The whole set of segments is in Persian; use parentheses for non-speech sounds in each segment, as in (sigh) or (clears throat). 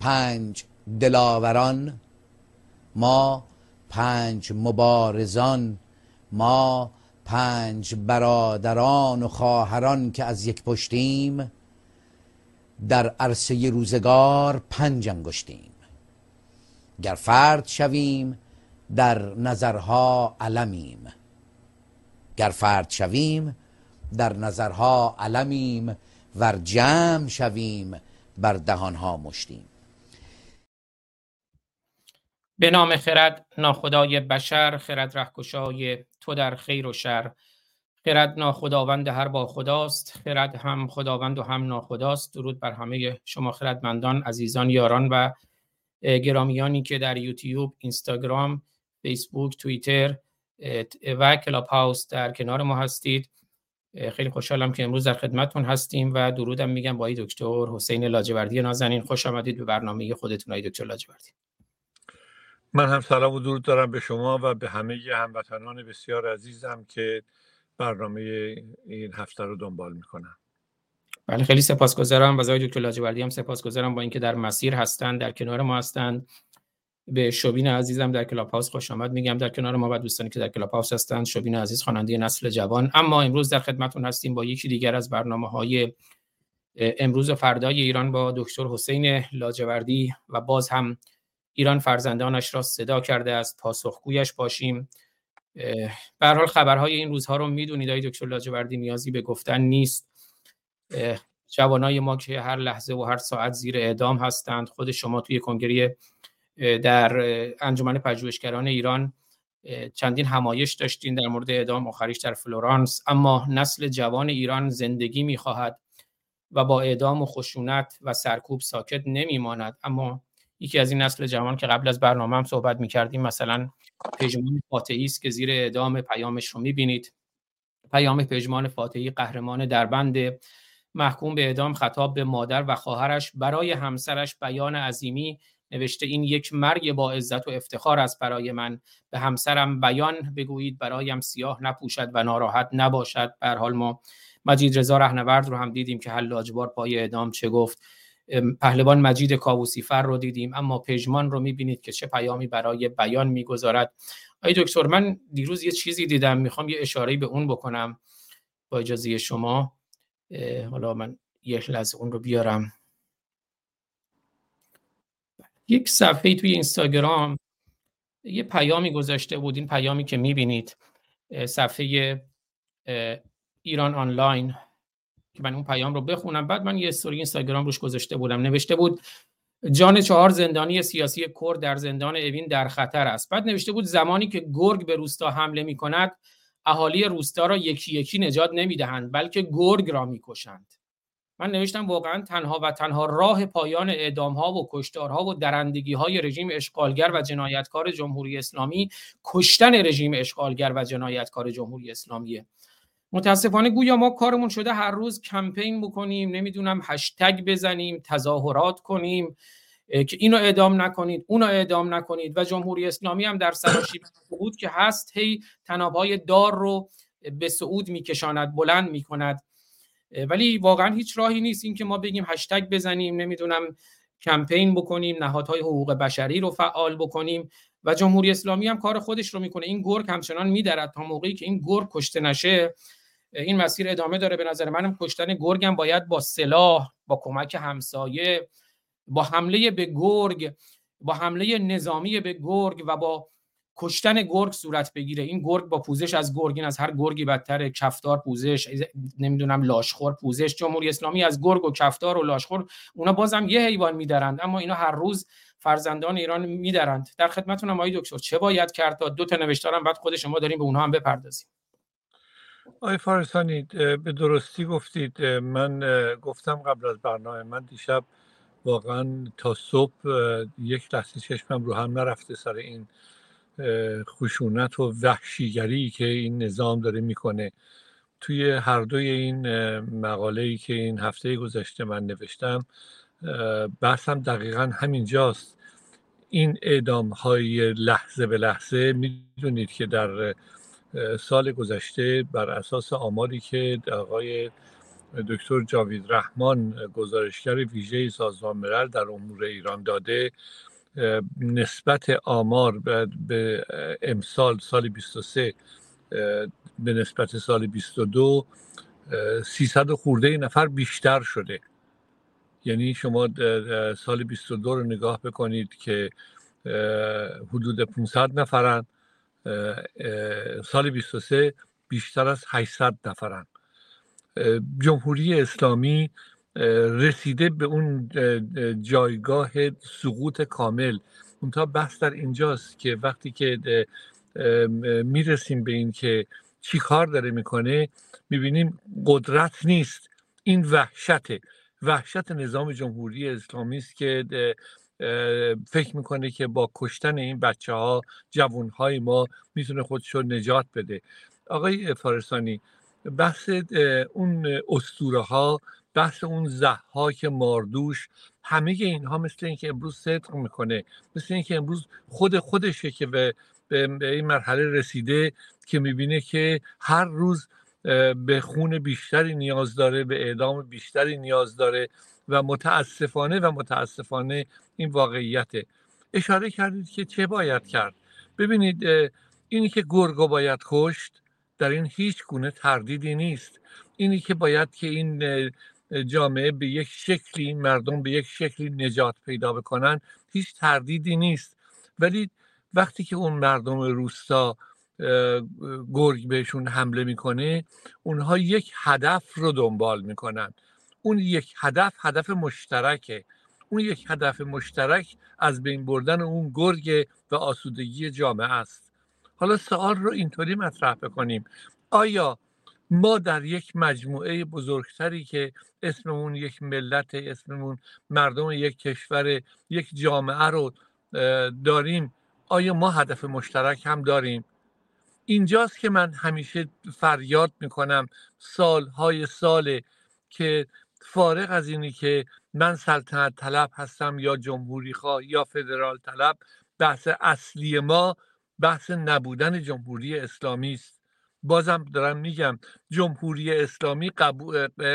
پنج دلاوران ما پنج مبارزان ما پنج برادران و خواهران که از یک پشتیم در عرصه روزگار پنج انگشتیم. گر فرد شویم در نظرها علمیم. گر فرد شویم در نظرها علمیم. ور جمع شویم بر دهانها مشتیم. به نام خرد ناخدای بشر خرد رهکشای تو در خیر و شر. خرد ناخداوند هر با خداست خرد هم خداوند و هم ناخداست. درود بر همه شما خردمندان عزیزان یاران و گرامیانی که در یوتیوب اینستاگرام فیسبوک توییتر و کلاب هاوس در کنار ما هستید. خیلی خوشحالم که امروز در خدمتتون هستیم و درودم میگم با دکتر حسین لاجوردی نازنین. خوش آمدید به برنامه خودتون آقای دکتر لاجوردی. من هم سلام و درود دارم به شما و به همه هموطنان بسیار عزیزم که برنامه این هفته رو دنبال می‌کنم بله خیلی سپاسگزارم و از آقای دکتر لاجوردی هم سپاسگزارم با اینکه در مسیر هستند در کنار ما هستند به شوبین عزیزم در کلاب هاوس خوش آمد. میگم در کنار ما و دوستانی که در کلاب هاوس هستند شوبین عزیز خواننده نسل جوان. اما امروز در خدمتتون هستیم با یکی دیگر از برنامه های امروز و فردای ایران با دکتر حسین لاجوردی و باز هم ایران فرزندانش را صدا کرده است پاسخگویش باشیم. به حال خبرهای این روزها رو می‌دونید آقای دکتر لاجوردی نیازی به گفتن نیست. جوانای ما که هر لحظه و هر ساعت زیر اعدام هستند خود شما توی کنگره در انجمن پژوهشگران ایران چندین همایش داشتین در مورد اعدام آخریش در فلورانس. اما نسل جوان ایران زندگی می‌خواهد و با اعدام و خشونت و سرکوب ساکت نمیماند. اما یکی از این نسل جوان که قبل از برنامه هم صحبت می‌کردیم مثلا پژمان فاتحی است که زیر اعدام پیامش رو می‌بینید. پیام پژمان فاتحی قهرمان دربند محکوم به اعدام خطاب به مادر و خواهرش برای همسرش بیان عظیمی نوشته این یک مرگ با عزت و افتخار است برای من. به همسرم بیان بگویید برایم سیاه نپوشد و ناراحت نباشد. به حال ما مجید رضا رهنورد رو هم دیدیم که حل اجبار پای اعدام چه گفت. پهلوان مجید کاووسیفر رو دیدیم اما پژمان رو می‌بینید که چه پیامی برای بیان می‌گذارد. آی دکتر من دیروز یه چیزی دیدم می‌خوام یه اشاره به اون بکنم. با اجازه شما حالا من یک لحظه اون رو بیارم. یک صفحه توی اینستاگرام یه پیامی گذاشته بود این پیامی که می‌بینید صفحه ایران آنلاین که من اون پیام رو بخونم. بعد من یه استوری اینستاگرام روش گذاشته بودم نوشته بود جان چهار زندانی سیاسی کرد در زندان اوین در خطر است. بعد نوشته بود زمانی که گرگ به روستا حمله می کند اهالی روستا را یکی یکی نجات نمی‌دهند بلکه گرگ را می‌کشند. من نوشتم واقعا تنها و تنها راه پایان اعدام ها و کشتارها و درندگی های رژیم اشغالگر و جنایتکار جمهوری اسلامی کشتن رژیم اشغالگر و جنایتکار جمهوری اسلامیه. متاسفانه گویا ما کارمون شده هر روز کمپین بکنیم نمی‌دونم هشتگ بزنیم تظاهرات کنیم که اینو اعدام نکنید اونو اعدام نکنید. و جمهوری اسلامی هم در سراشیب بود که هست هی تنابهای دار رو به صعود میکشاند بلند می‌کند. ولی واقعا هیچ راهی نیست اینکه ما بگیم هشتگ بزنیم نمی‌دونم کمپین بکنیم نهادهای حقوق بشری رو فعال بکنیم و جمهوری اسلامی هم کار خودش رو می‌کنه. این گرگ همچنان میدرد تا موقعی که این گرگ کشته نشه این مسیر ادامه داره. به نظر منم کشتن گرگم باید با سلاح با کمک همسایه با حمله به گرگ با حمله نظامی به گرگ و با کشتن گرگ صورت بگیره. این گرگ با پوزش از گرگ این از هر گرگی بدتر کفتار پوزش نمی‌دونم لاشخور پوزش. جمهوری اسلامی از گرگ و کفتار و لاشخور اونا بازم یه حیوان میدارند اما اینا هر روز فرزندان ایران میدارند. در خدمتتونم آقای دکتر چه باید کرد تا دو تا نوشتارم بعد خود شما داریم به اونها هم بپردازیم؟ آقای فارسانی به درستی گفتید. من گفتم قبل از برنامه من دیشب واقعا تا صبح یک لحظه چشمم رو هم نرفته سر این خشونت و وحشیگری که این نظام داره می‌کنه. توی هر دوی این مقاله ای که این هفته گذشته من نوشتم بحثم دقیقا همینجاست. این اعدام های لحظه به لحظه می‌دونید که در سال گذشته بر اساس آماری که آقای دکتر جاوید رحمان گزارشگر ویژه سازمان ملل در امور ایران داده نسبت آمار به امسال سال 23 به نسبت سال 22 300 خورده نفر بیشتر شده. یعنی شما سال 22 رو نگاه بکنید که حدود 500 نفرن سال 23 بیشتر از 800 نفرن. جمهوری اسلامی رسیده به اون جایگاه سقوط کامل. اونتا بحث در اینجاست که وقتی که می‌رسیم به این که چی کار داره می‌کنه می‌بینیم قدرت نیست. این وحشته. وحشت نظام جمهوری اسلامی است که فکر می‌کنه که با کشتن این بچه ها جوان های ما می‌تونه خودش رو نجات بده. آقای فارسانی بحث اون اسطوره ها بحث اون زحاک ماردوش همه اینها مثل اینکه امروز صدق می‌کنه مثل اینکه امروز خود خودشه که به, به این مرحله رسیده که می‌بینه که هر روز به خون بیشتری نیاز داره به اعدام بیشتری نیاز داره و متاسفانه و متاسفانه این واقعیته. اشاره کردید که چه باید کرد؟ ببینید اینی که گرگو باید کشت در این هیچ گونه تردیدی نیست. اینی که باید که این جامعه به یک شکلی مردم به یک شکلی نجات پیدا بکنن هیچ تردیدی نیست. ولی وقتی که اون مردم روستا گرگ بهشون حمله می‌کنه اونها یک هدف رو دنبال می‌کنن. اون یک هدف هدف مشترکه. اون یک هدف مشترک از بین بردن اون گرگ و آسودگی جامعه است. حالا سوال رو اینطوری مطرح بکنیم. آیا ما در یک مجموعه بزرگتری که اسممون یک ملت اسممون مردم یک کشور یک جامعه رو داریم. آیا ما هدف مشترک هم داریم؟ اینجاست که من همیشه فریاد می‌کنم سالهای ساله که فارغ از اینی که من سلطنت طلب هستم یا جمهوری خواه یا فدرال طلب بحث اصلی ما بحث نبودن جمهوری اسلامی است. بازم دارم میگم جمهوری اسلامی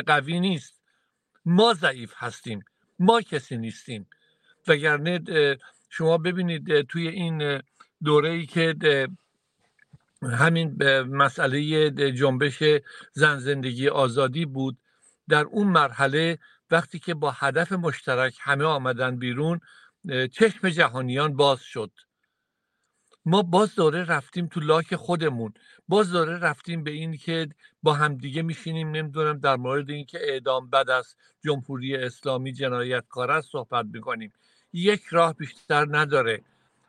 قوی نیست. ما ضعیف هستیم ما کسی نیستیم. وگرنه شما ببینید توی این دوره ای که همین مسئله جنبش زن زندگی آزادی بود در اون مرحله وقتی که با هدف مشترک همه آمدن بیرون چشم جهانیان باز شد. ما باز داره رفتیم تو لاک خودمون. باز داره رفتیم به این که با همدیگه میشینیم نمی‌دونم در مورد اینکه اعدام بد است جمهوری اسلامی جنایتکار است صحبت می‌کنیم. یک راه بیشتر نداره.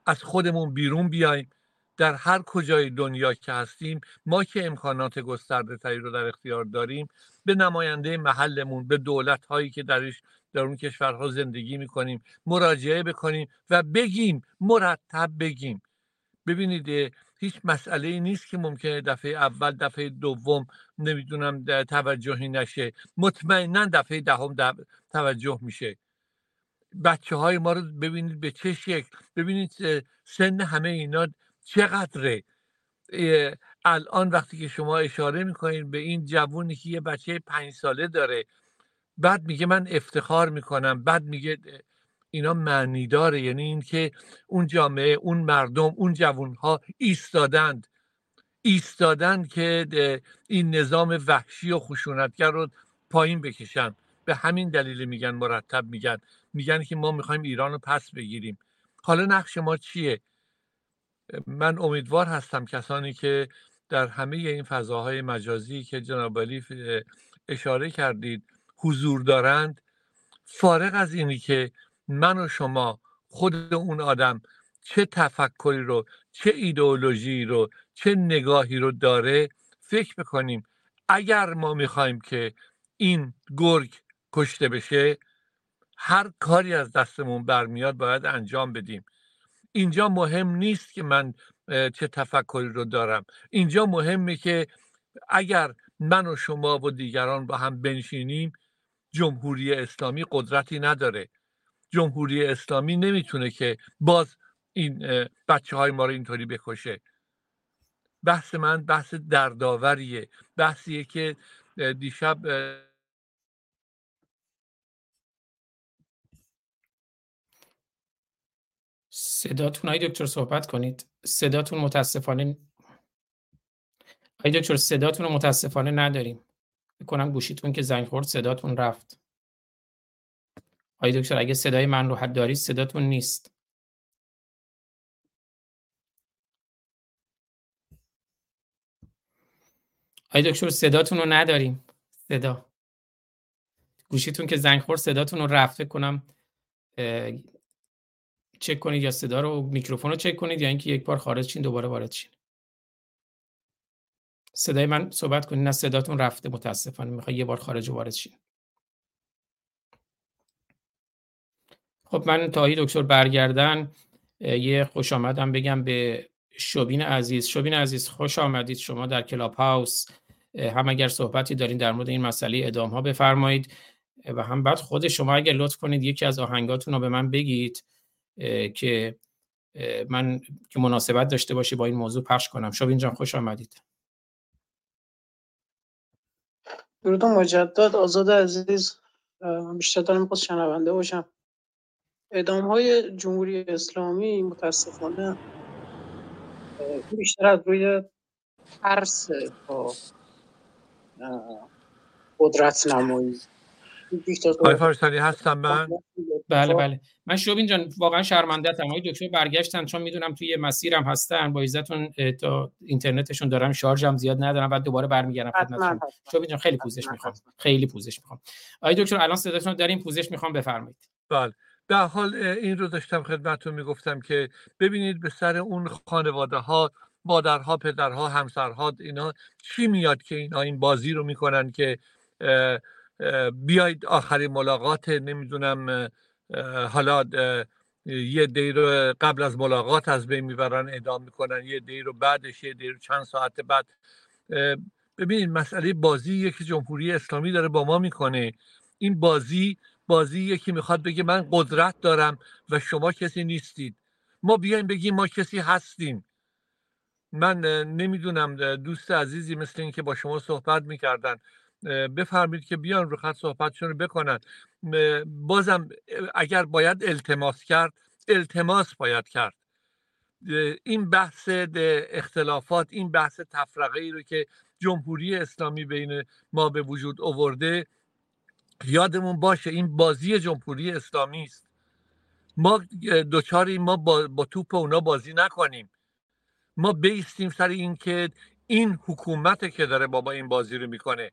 از خودمون بیرون بیایم. در هر کجای دنیا که هستیم ما که امکانات گسترده تری رو در اختیار داریم به نماینده محلمون به دولت هایی که درش در اون کشورها زندگی می‌کنیم مراجعه بکنیم و بگیم مرتب بگیم. ببینید هیچ مسئله ای نیست که ممکنه دفعه اول دفعه دوم نمی‌دونم توجهی نشه. مطمئنا دفعه دهم توجه میشه. بچه های ما رو ببینید به چه شکل. ببینید سن همه اینا چقدره. الان وقتی که شما اشاره می‌کنید به این جوونی که یه بچه پنج ساله داره بعد میگه من افتخار می‌کنم بعد میگه اینا معنی داره یعنی اینکه اون جامعه اون مردم اون جوانها ایستادند. ایستادند که این نظام وحشی و خشونتگر رو پایین بکشن. به همین دلیل میگن مرتب میگن. میگن که ما می‌خوایم ایران رو پس بگیریم. حالا نقش ما چیه؟ من امیدوار هستم کسانی که در همه این فضاهای مجازی که جناب اشاره کردید حضور دارند. فارغ از اینی که من و شما خود اون آدم چه تفکری رو چه ایدئولوژی رو چه نگاهی رو داره فکر بکنیم اگر ما می‌خوایم که این گرگ کشته بشه هر کاری از دستمون برمیاد باید انجام بدیم. اینجا مهم نیست که من چه تفکری رو دارم. اینجا مهمه که اگر من و شما و دیگران با هم بنشینیم جمهوری اسلامی قدرتی نداره. جمهوری اسلامی نمی‌تونه که باز این بچه های ما رو اینطوری بکشه. بحث من بحث درداوریه، بحثیه که دیشب صداتون های دکتر صحبت کنید. صداتون متاسفانه های دکتر صداتون رو متاسفانه نداریم. می‌کنم گوشیتون که زنگ خورد صداتون رفت. های دکتر اگه صدای من رو حد دارید صداتون نیست. های دکتر صداتون رو نداریم. صدا. گوشیتون که زنگ خورد صداتون رو رفته کنم چک کنید یا صدا رو میکروفون رو چک کنید یا اینکه یک بار خارج شین دوباره وارد شین. صدای من صحبت کنید. نه صداتون رفته متاسفانه. می‌خوای یه بار خارج وارد شین. خب من تا دکتر برگردن یه خوش آمدم بگم به شوبین عزیز. شوبین عزیز خوش آمدید. شما در کلاب هاوس هم اگر صحبتی دارین در مورد این مسئله ادام ها بفرمایید. و هم بعد خود شما اگر لطف کنید یکی از آهنگاتون رو به من بگید که من که مناسبت داشته باشی با این موضوع پخش کنم. شوبین جان خوش آمدید. درود مجدد. آزاد عزیز بیشتر دارم خود شنونده باشم. اعدام های جمهوری اسلامی متاسفانه بیشتر از روی ترس با قدرت نمایی. آقای فارستانی هستم من؟ بله بله. من شوبین جان واقعا شرمنده آقای دکتر برگشتن. چون می‌دونم توی مسیرم هستن. با عزتون تا اینترنتشون دارم شارژم زیاد ندارم. بعد دوباره برمیگردم خدمتتون. شوبین جان خیلی پوزش می‌خوام. خیلی پوزش می‌خوام. آقای دکتر الان صداتون داریم. پوزش می‌خوام بفرمایید. بله. به حال این رو داشتم خدمتتون می‌گفتم که ببینید به سر اون خانواده ها مادرها پدرها همسرها اینا چی میاد که اینا این بازی رو می‌کنن که بیاید آخرین ملاقات نمی‌دونم حالا یه دی رو قبل از ملاقات از بین می‌برن ادام می‌کنن یه دی رو بعدش یه دی رو چند ساعت بعد. ببینید مسئله بازی یکی جمهوری اسلامی داره با ما می‌کنه. این بازی بازی یکی می‌خواد بگه من قدرت دارم و شما کسی نیستید. ما بیایم بگیم ما کسی هستیم. من نمی‌دونم دوست عزیزی مثل این که با شما صحبت می‌کردن. بفرمید که بیان رو خط صحبتشون رو بکنن. بازم اگر باید التماس کرد التماس باید کرد. این بحث اختلافات این بحث تفرقه ای رو که جمهوری اسلامی بین ما به وجود آورده یادمون باشه این بازی جمهوری اسلامی است. ما دوچاری ما با, با توپ اونا بازی نکنیم. ما بیستیم سر این که این حکومت که داره بابا این بازی رو می‌کنه.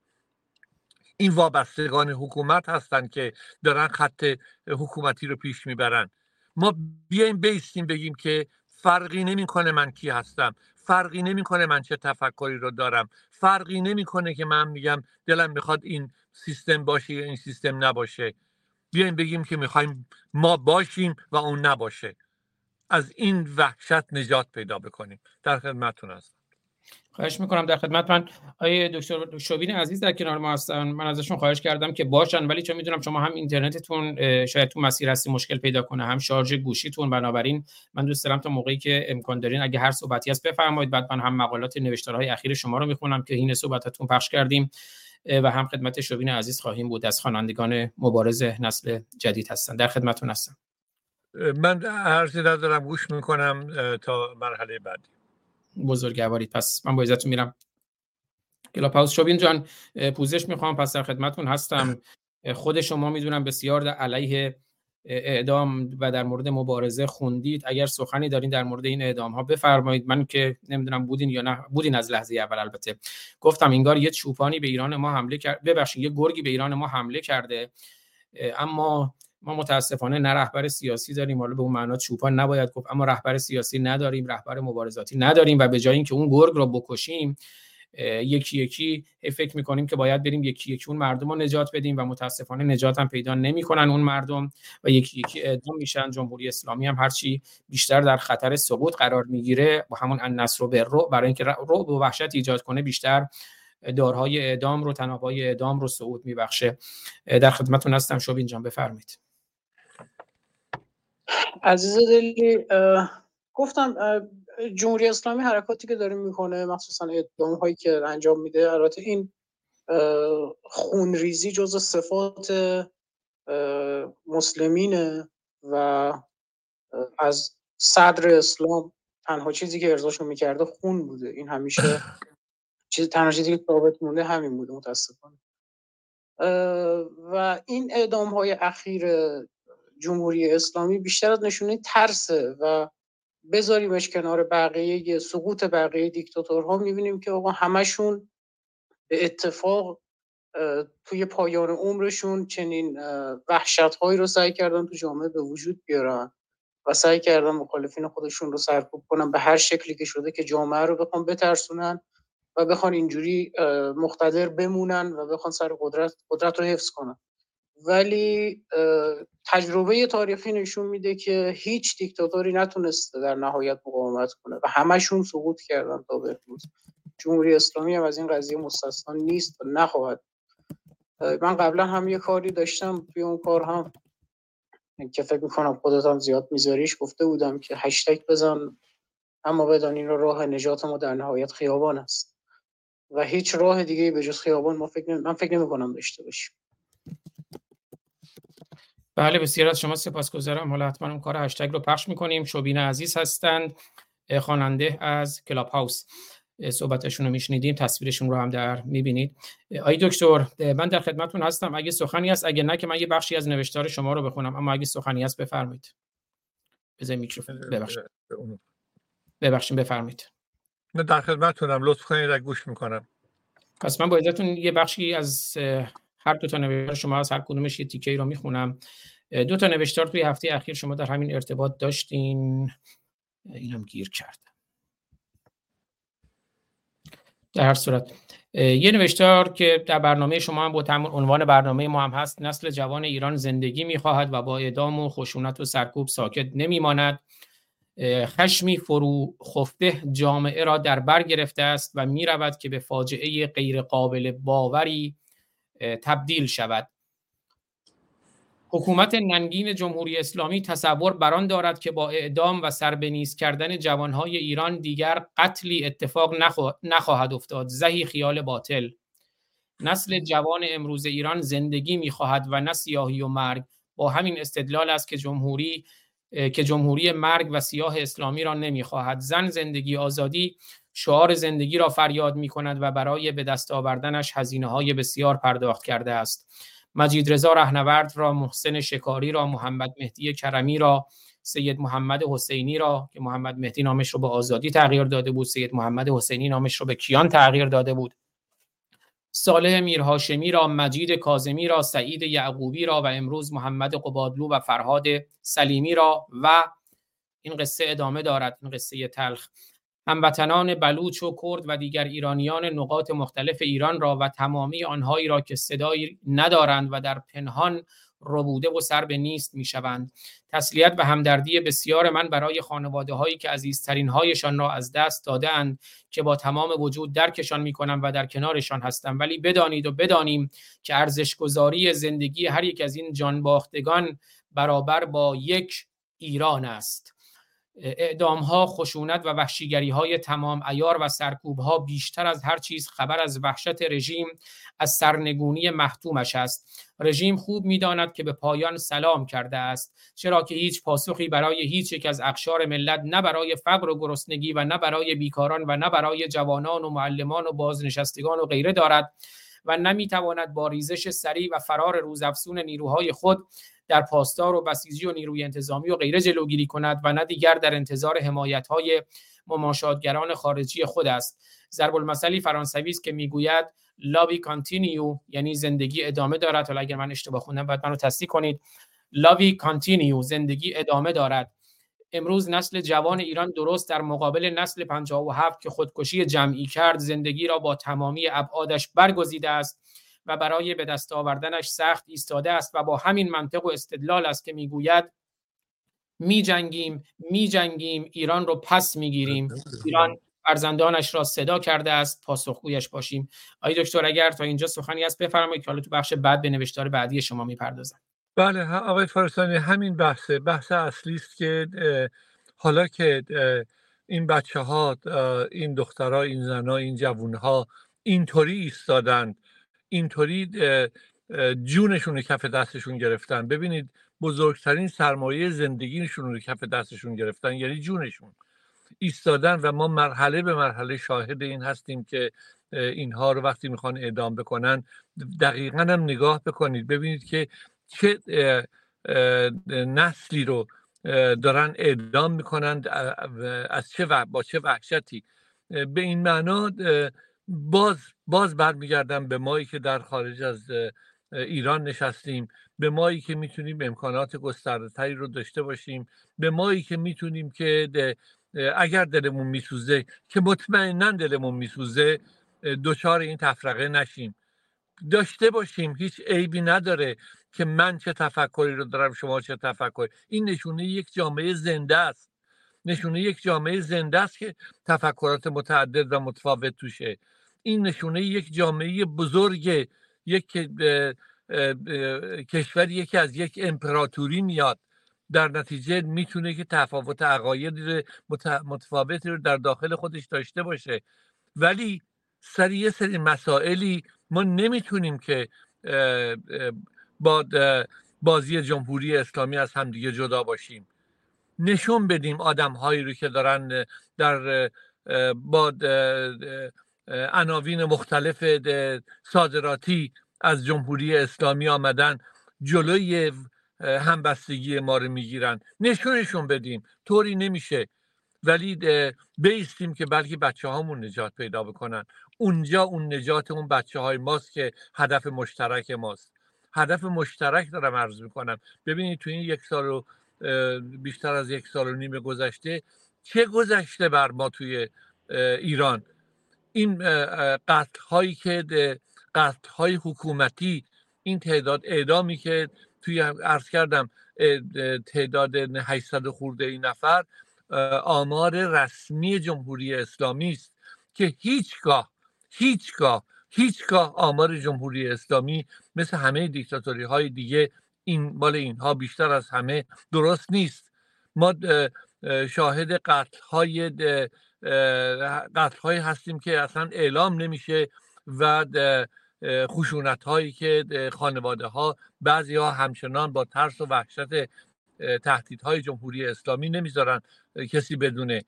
این وابستگان حکومت هستند که دارن خط حکومتی رو پیش می‌برن. ما بیایم بیستیم بگیم که فرقی نمی‌کنه من کی هستم. فرقی نمی‌کنه من چه تفکری رو دارم. فرقی نمی‌کنه که من میگم دلم می‌خواد این سیستم باشه یا این سیستم نباشه. بیایم بگیم که می‌خوایم ما باشیم و اون نباشه. از این وحشت نجات پیدا بکنیم. در خدمتتون هستم. خواهش می‌کنم در خدمت. من آیه دکتر شوبین عزیز در کنار ما هستن. من ازشون خواهش کردم که باشن ولی چون می‌دونم شما هم اینترنتتون شاید تو مسیر هستی مشکل پیدا کنه. هم شارژ گوشیتون بنابراین من دوست دارم تا موقعی که امکان دارین اگه هر صحبتی هست بفرمایید. بعد من هم مقالات نوشتارهای اخیر شما رو می‌خونم که این صحبتتون پخش کردیم و هم خدمت شوبین عزیز خواهیم بود. از خوانندگان مبارز نسل جدید هستن. در خدمتتون هستم. من عرضی ندارم گوش می‌کنم تا مرحله بعدی. بزرگوارید پس من با عزتون میرم. کلاپاوس شوبین جان پوزش می‌خوام پس در خدمتتون هستم. خود شما می‌دونم بسیار در علیه اعدام و در مورد مبارزه خوندید. اگر سخنی دارین در مورد این اعدام ها بفرمایید. من که نمی‌دونم بودین یا نه بودین از لحظه اول البته. گفتم انگار یه چوپانی به ایران ما حمله کرد ببخشید یه گرگی به ایران ما حمله کرده. اما ما متاسفانه نه رهبر سیاسی داریم حالا به اون معنا چوپان نباید گفت اما رهبر سیاسی نداریم رهبر مبارزاتی نداریم و به جای اینکه اون گرگ رو بکشیم یکی یکی فکر می‌کنیم که باید بریم یکی یکی اون مردم رو نجات بدیم و متاسفانه نجات هم پیدا نمی‌کنن اون مردم و یکی یکی اعدام میشن. جمهوری اسلامی هم هرچی بیشتر در خطر سقوط قرار می‌گیره با همون النصر و رو برای اینکه رو و وحشت ایجاد کنه بیشتر دارهای اعدام رو تنابهای اعدام رو صعود میبخشه. در خدمتتون هستم. شوبین جان بفرمایید. عزیز دلی گفتم جمهوری اسلامی حرکاتی که داره می‌کنه مخصوصا ادام هایی که انجام میده البته این خونریزی جز صفات مسلمینه و از صدر اسلام تنها چیزی که ارزاشو می‌کرده خون بوده. این همیشه (sighs) چیز تنها چیزی که ثابت مونده همین بوده متاسفانه. و این اعدام های اخیر جمهوری اسلامی بیشتر از نشونه ترسه و بذاریمش کنار بقیه سقوط بقیه دیکتاتورها. می‌بینیم که آقا همشون به اتفاق توی پایان عمرشون چنین وحشت هایی رو سعی کردن تو جامعه به وجود بیارن و سعی کردن مخالفین خودشون رو سرکوب کنن به هر شکلی که شده که جامعه رو بخوان بترسونن و بخوان اینجوری مقتدر بمونن و بخوان سر قدرت قدرت رو حفظ کنن. ولی تجربه تاریخی نشون میده که هیچ دیکتاتوری نتونسته در نهایت مقاومت کنه و همشون سقوط کردن تا به امروز جمهوری اسلامی هم از این قضیه مستثنا نیست و نخواهد من قبلا هم یه کاری داشتم توی اون کار هم که فکر می‌کنم خودت هم زیاد میذاریش گفته بودم که هشتگ بزن اما بدان این راه نجات ما در نهایت خیابان است. و هیچ راه دیگه به جز خیابان ما فکر من فکر نمی کنم داشته باشیم. بله بسیار از شما سپاسگزارم. حالا حتما اون کار هشتگ رو پخش می‌کنیم. شوبین عزیز هستند خواننده از کلاب هاوس. صحبتشون رو میشنیدیم تصویرشون رو هم در می‌بینید. آقای دکتر من در خدمتتون هستم. اگه سخنی هست اگه نه که من یه بخشی از نوشتار شما رو بخونم. اما اگه سخنی هست بفرمایید. بذار میکروفون. ببخشید. ببخشید بفرمایید. من در خدمتتونم. لطف کنید گوش می‌کنم. پس من با یه بخشی از هر دو تا نوشتار شما از هر کدومش یه تیکه رو می‌خونم. دو تا نوشتار توی هفته اخیر شما در همین ارتباط داشتین. اینم گیر کرد در هر صورت یه نوشتار که در برنامه شما هم با عنوان برنامه ما هم هست نسل جوان ایران زندگی می‌خواهد و با اعدام و خشونت و سرکوب ساکت نمیماند. خشمی فرو خفته جامعه را در بر گرفته است و می رود که به فاجعه غیر قابل باوری تبدیل شود. حکومت ننگین جمهوری اسلامی تصور بران دارد که با اعدام و سربنیز کردن جوانهای ایران دیگر قتلی اتفاق نخواهد افتاد. زهی خیال باطل. نسل جوان امروز ایران زندگی می‌خواهد و نه سیاهی و مرگ. با همین استدلال است که جمهوری که جمهوری مرگ و سیاه اسلامی را نمی‌خواهد. زن زندگی آزادی شعار زندگی را فریاد می کند و برای به دست آوردنش هزینه های بسیار پرداخت کرده است. مجید رضا رهنورد را محسن شکاری را محمد مهدی کرمی را سید محمد حسینی را که محمد مهدی نامش رو به آزادی تغییر داده بود سید محمد حسینی نامش رو به کیان تغییر داده بود. صالح میرهاشمی را مجید کازمی را سعید یعقوبی را و امروز محمد قبادلو و فرهاد سلیمی را و این قصه ادامه دارد این قصه تلخ. هموطنان بلوچ و کرد و دیگر ایرانیان نقاط مختلف ایران را و تمامی آنهایی را که صدایی ندارند و در پنهان ربوده و سر به نیست می شوند. تسلیت و همدردی بسیار من برای خانواده هایی که عزیزترین هایشان را از دست دادند که با تمام وجود درکشان می کنم و در کنارشان هستم ولی بدانید و بدانیم که ارزش گذاری زندگی هر یک از این جانباختگان برابر با یک ایران است اعدام ها خشونت و وحشیگری های تمام ایار و سرکوب ها بیشتر از هر چیز خبر از وحشت رژیم از سرنگونی محتومش است. رژیم خوب می‌داند که به پایان سلام کرده است چرا که هیچ پاسخی برای هیچ یک از اقشار ملت نه برای فقر و گرسنگی و نه برای بیکاران و نه برای جوانان و معلمان و بازنشستگان و غیره دارد و نمی‌تواند با ریزش سریع و فرار روزافزون نیروهای خود در پاسدار و بسیجی و نیروی انتظامی و غیره جلوگیری کند و نه دیگر در انتظار حمایت های مماشاتگران خارجی خود است. ضرب المثلی فرانسوی است که می‌گوید la vie continue یعنی زندگی ادامه دارد. حالا اگر من اشتباه خوندم باید منو تصدیق کنید. la vie continue زندگی ادامه دارد. امروز نسل جوان ایران درست در مقابل نسل 57 که خودکشی جمعی کرد زندگی را با تمامی ابعادش برگزیده است. و برای به دست آوردنش سخت ایستاده است و با همین منطق و استدلال است که می‌گوید می جنگیم می جنگیم ایران رو پس می‌گیریم. ایران فرزندانش را صدا کرده است پاسخگویش باشیم. آقای دکتر اگر تا اینجا سخنی است بفرمایید که حالا تو بخش بعد به نوشتار بعدی شما می‌پردازم. بله آقای فارسانی همین بحثه. بحث اصلی است که حالا که این بچه ها این دخترها این زنها این جوون ها اینطوری ایستادند اینطوری جونشون رو کف دستشون گرفتن. ببینید بزرگترین سرمایه زندگیشون رو کف دستشون گرفتن یعنی جونشون. ایستادن و ما مرحله به مرحله شاهد این هستیم که اینها رو وقتی می‌خوان اعدام بکنن دقیقا هم نگاه بکنید. ببینید که چه نسلی رو دارن اعدام می‌کنن از چه با چه وحشتی. به این معنا باز باز برمیگردم به مایی که در خارج از ایران نشستیم به مایی که می‌تونیم امکانات گسترده رو داشته باشیم به مایی که می‌تونیم که اگر دلمون میسوزه که مطمئنا دلمون میسوزه دچار این تفرقه نشیم. داشته باشیم هیچ عیبی نداره که من چه تفکری رو دارم شما چه تفکری. این نشونه یک جامعه زنده است. نشونه یک جامعه زنده است که تفکرات متعدد و متفاوت توشه. این نشونه یک جامعه بزرگ یک کشوری که از یک امپراتوری میاد. در نتیجه می‌تونه که تفاوت عقاید متفاوتی رو در داخل خودش داشته باشه. ولی سر یه سری مسائلی ما نمی‌تونیم که با بازی جمهوری اسلامی از همدیگه جدا باشیم. نشون بدیم آدم هایی رو که دارن در با عناوین مختلف صادراتی از جمهوری اسلامی آمدن جلوی همبستگی ما رو می‌گیرن. نشونشون بدیم. طوری نمیشه. ولی بیستیم که بلکه بچه هامون نجات پیدا بکنن. اونجا اون نجات اون بچه های ماست که هدف مشترک ماست. هدف مشترک دارم عرض می‌کنم. ببینید تو این یک سال و بیشتر از یک سال و نیم گذشته چه گذشته بر ما توی ایران؟ این قتل هایی که قتل های حکومتی این تعداد اعدامی که توی عرض کردم تعداد 800 خورده این نفر آمار رسمی جمهوری اسلامی است که هیچگاه هیچگاه هیچگاه آمار جمهوری اسلامی مثل همه دیکتاتوری های دیگه این مال اینها بیشتر از همه درست نیست. ما شاهد قتل های قتل های هستیم که اصلا اعلام نمیشه و خشونت هایی که خانواده ها بعضی ها همچنان با ترس و وحشت تهدیدهای جمهوری اسلامی نمی‌ذارن کسی بدونه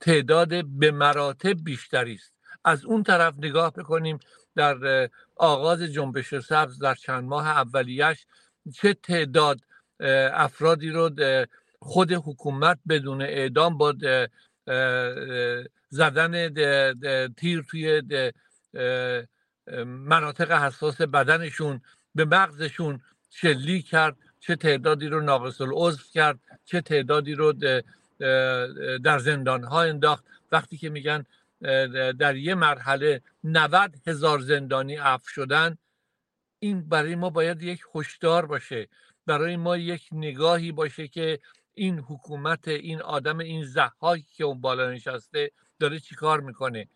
تعداد به مراتب بیشتری است. از اون طرف نگاه بکنیم در آغاز جنبش سبز در چند ماه اولیش چه تعداد افرادی رو خود حکومت بدون اعدام با زدن تیر توی مناطق حساس بدنشون به مغزشون شلیک کرد چه تعدادی رو ناقص العضو کرد چه تعدادی رو در زندان ها انداخت. وقتی که میگن در یه مرحله 90 هزار زندانی عفو شدن این برای ما باید یک هشدار باشه. برای ما یک نگاهی باشه که این حکومت این آدم این زهایی که اون بالا نشسته داره چیکار می‌کنه؟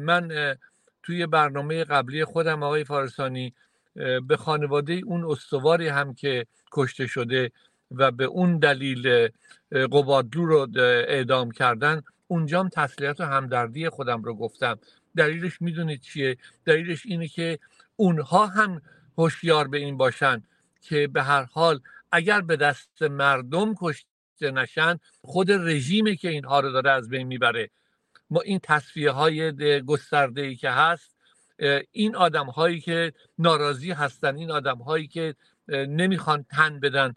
من توی برنامه قبلی خودم آقای فارسانی به خانواده اون استواری هم که کشته شده و به اون دلیل قبادلو رو اعدام کردن اونجام تسلیت و همدردی خودم رو گفتم. دلیلش می‌دونید چیه؟ دلیلش اینه که اونها هم هوشیار به این باشن که به هر حال اگر به دست مردم کشته نشن خود رژیمی که اینها رو داره از بین می‌بره. ما این تصفیه های گسترده ای که هست این آدم هایی که ناراضی هستن این آدم هایی که نمی‌خوان تن بدن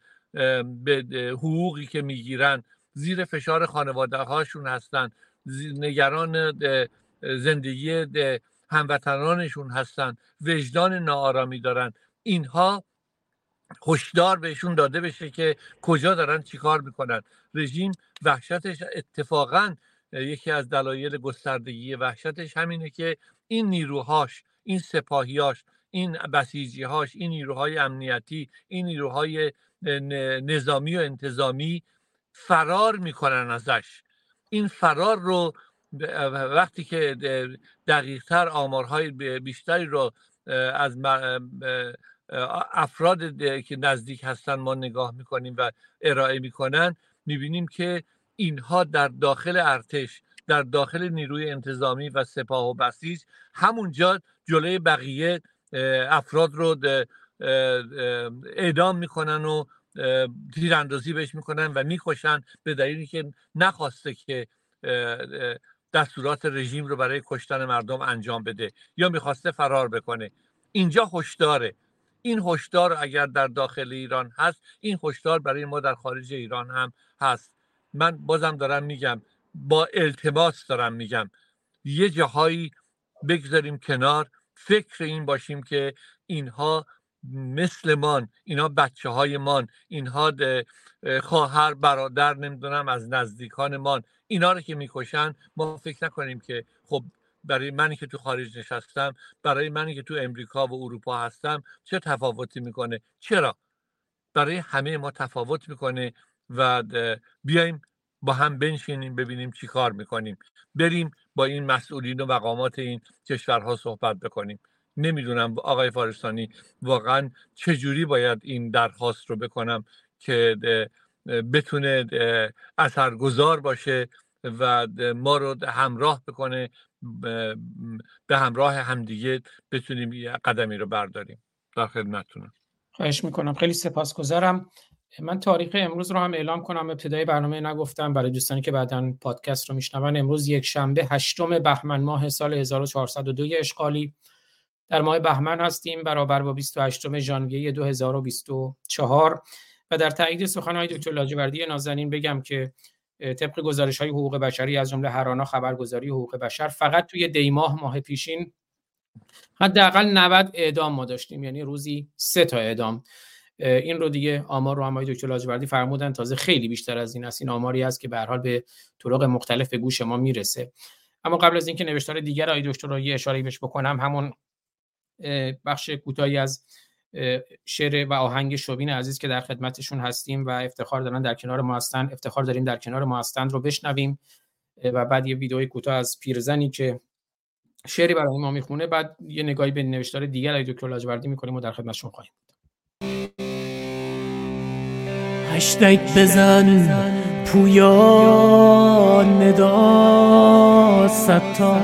به حقوقی که می‌گیرن. زیر فشار خانواده هاشون هستن نگران زندگی هموطنانشون هستن. وجدان ناآرامی دارن. اینها هشدار بهشون داده بشه که کجا دارن چیکار می‌کنن. رژیم وحشتش اتفاقا یکی از دلایل گستردگی وحشتش همینه که این نیروهاش این سپاهیاش این بسیجیهاش این نیروهای امنیتی این نیروهای نظامی و انتظامی فرار می‌کنن ازش. این فرار رو وقتی که دقیقتر آمارهای بیشتری رو از افراد که نزدیک هستن ما نگاه می‌کنیم و ارائه می‌کنن می‌بینیم که اینها در داخل ارتش در داخل نیروی انتظامی و سپاه و بسیج همونجا جلوی بقیه افراد رو اعدام می‌کنن و تیراندازی بهش می‌کنن و می‌کشن به دلیلی که نخواسته که دستورات رژیم رو برای کشتن مردم انجام بده یا می‌خواسته فرار بکنه. اینجا هشداره. این هشدار اگر در داخل ایران هست این هشدار برای ما در خارج ایران هم هست. من بازم دارم میگم با التماس دارم میگم. یه جاهایی بگذاریم کنار فکر این باشیم که اینها مثل من اینا بچه های من اینها خواهر برادر نمی‌دونم از نزدیکان من اینا رو که می‌کشن ما فکر نکنیم که خب برای منی که تو خارج نشستم برای منی که تو امریکا و اروپا هستم چه تفاوتی می‌کنه؟ چرا؟ برای همه ما تفاوت می‌کنه و بیایم با هم بنشینیم ببینیم چی کار می‌کنیم. بریم با این مسئولین و مقامات این کشورها صحبت بکنیم. نمی‌دونم آقای فارستانی واقعا چجوری باید این درخواست رو بکنم که بتونه اثرگذار باشه و ما رو همراه بکنه به همراه همدیگه بتونیم یه قدمی رو برداریم. در خدمتتونم. خواهش می‌کنم. خیلی سپاسگزارم. من تاریخ امروز رو هم اعلام کنم. ابتدای برنامه نگفتم. برای دوستانی که بعدا پادکست رو میشنون امروز یک شنبه هشتم بهمن ماه سال 1402 اشغالی در ماه بهمن هستیم. برابر با 28 ژانویه 2024 و در تایید سخنهای دکتر لاجوردی نازنین بگم که طبق گزارش های حقوق بشری از جمله هرانا خبرگزاری حقوق بشر فقط توی دیماه ماه پیشین حداقل 90 اعدام ما داشتیم یعنی روزی سه تا اعدام. این رو دیگه آمار رو هم دکتر لاجوردی فرمودن تازه خیلی بیشتر از این است. این آماری است که به حال به طرق مختلف به گوش ما می‌رسه. اما قبل از اینکه نوشتار دیگر آقای دکتر رو یه اشاره بکنم همون بخش کوتاهی از شعر و آهنگ شوبین عزیز که در خدمتشون هستیم و افتخار دارن در کنار ما هستن. افتخار داریم در کنار ما هستند رو بشنویم. و بعد یه ویدئوی کوتاه از پیرزنی که شعری برای ما می‌خونه. بعد یه نگاهی به نوشتار دیگر ای دکتر لاجوردی می‌کنیم و در خدمتشون خواهیم هشتگ بزن پویا ندا ستار.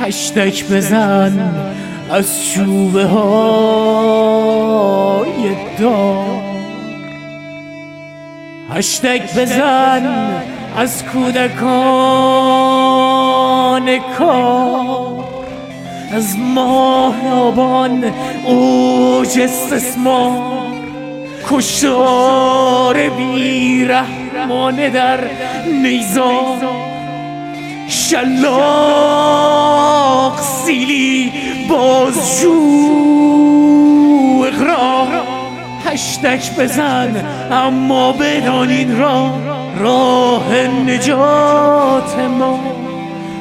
هشتک بزن از چوبه های دار هشتک بزن از کودکان کار از ماهیابان اوج استثمار. کشتار بیرحمانه در نیزار شلاق سیلی بازجو اقرار هشتک بزن اما بدانین را. راه نجات ما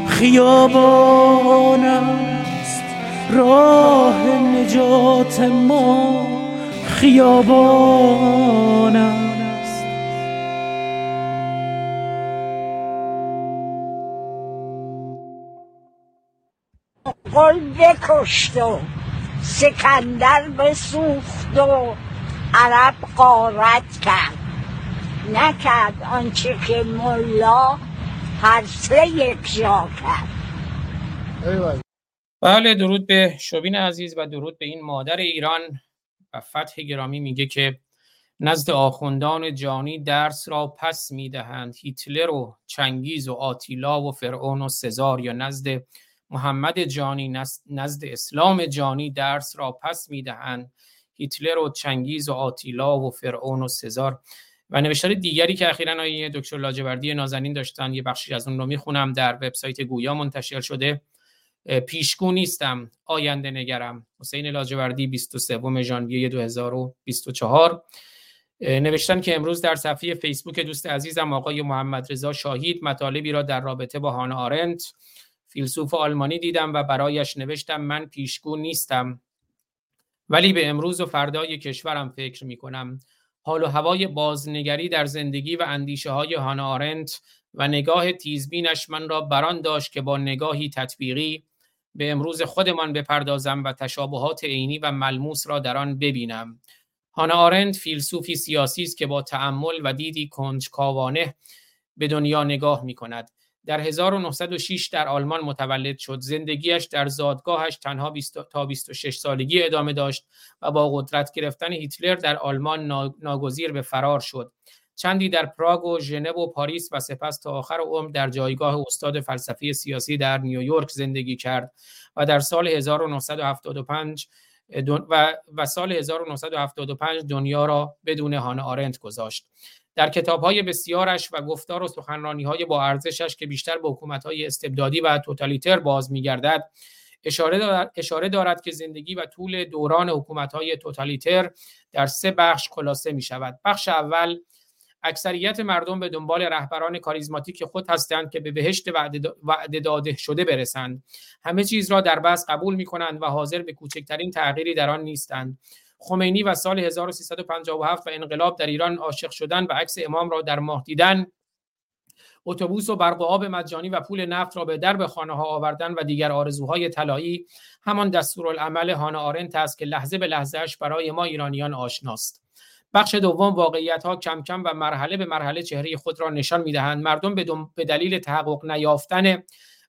خیابان است. راه نجات ما خیابان است. قل بکشت و سکندر بسوخت و عرب قارت کرد. نکرد آنچه که ملا هر سه یک جا کرد. بله درود به شوبین عزیز و درود به این مادر ایران. و فتح گرامی میگه که نزد آخوندان جانی درس را پس می‌دهند. هیتلر و چنگیز و آتیلا و فرعون و سزار یا نزد محمد جانی نزد اسلام جانی درس را پس می‌دهند. هیتلر و چنگیز و آتیلا و فرعون و سزار. و نوشتار دیگری که اخیرا آقای دکتر لاجوردی نازنین داشتن یه بخشی از اون رو می‌خونم در وبسایت گویا منتشر شده. پیشگو نیستم. آینده نگرم. حسین لاجوردی 23 ژانویه 2024 نوشتن که امروز در صفحه فیسبوک دوست عزیزم آقای محمد رضا شاهید مطالبی را در رابطه با هانا آرنت فیلسوف آلمانی دیدم و برایش نوشتم من پیشگو نیستم. ولی به امروز و فردای کشورم فکر می کنم حال و هوای بازنگری در زندگی و اندیشه های هانا آرنت و نگاه تیزبینش من را بران داشت که با نگاهی تطبیقی به امروز خودمان بپردازم و تشابهات عینی و ملموس را در آن ببینم. هانا آرنت فیلسوفی سیاسی است که با تأمل و دیدی کنجکاوانه به دنیا نگاه می کند در 1906 در آلمان متولد شد. زندگیش در زادگاهش تنها 20 تا 26 سالگی ادامه داشت و با قدرت گرفتن هیتلر در آلمان ناگزیر به فرار شد. چندی در پراگ و ژنو و پاریس و سپس تا آخر عمر در جایگاه استاد فلسفه سیاسی در نیویورک زندگی کرد و در سال 1975 و, و سال 1975 دنیا را بدون هان آرنت گذاشت. در کتابهای بسیارش و گفتار و های با ارزشش که بیشتر به های استبدادی و توتالیتر باز میگردد اشاره دارد, اشاره دارد که زندگی و طول دوران های توتالیتر در سه بخش خلاصه می شود. بخش اول اکثریت مردم به دنبال رهبران کاریزماتیک خود هستند که به بهشت وعده داده شده برسند همه چیز را در بس قبول می کنند و حاضر به کوچکترین تغییری در آن نیستند خمینی و سال 1357 و انقلاب در ایران عاشق شدن و عکس امام را در ماه دیدن. اتوبوس و برق و آب مجانی و پول نفت را به درب خانه ها آوردن و دیگر آرزوهای طلایی. همان دستورالعمل هانا آرنت است که لحظه به لحظهش برای ما ایرانیان آشناست. بخش دوم واقعیت ها کم کم و مرحله به مرحله چهره خود را نشان می‌دهند. مردم به دلیل تحقق نیافتن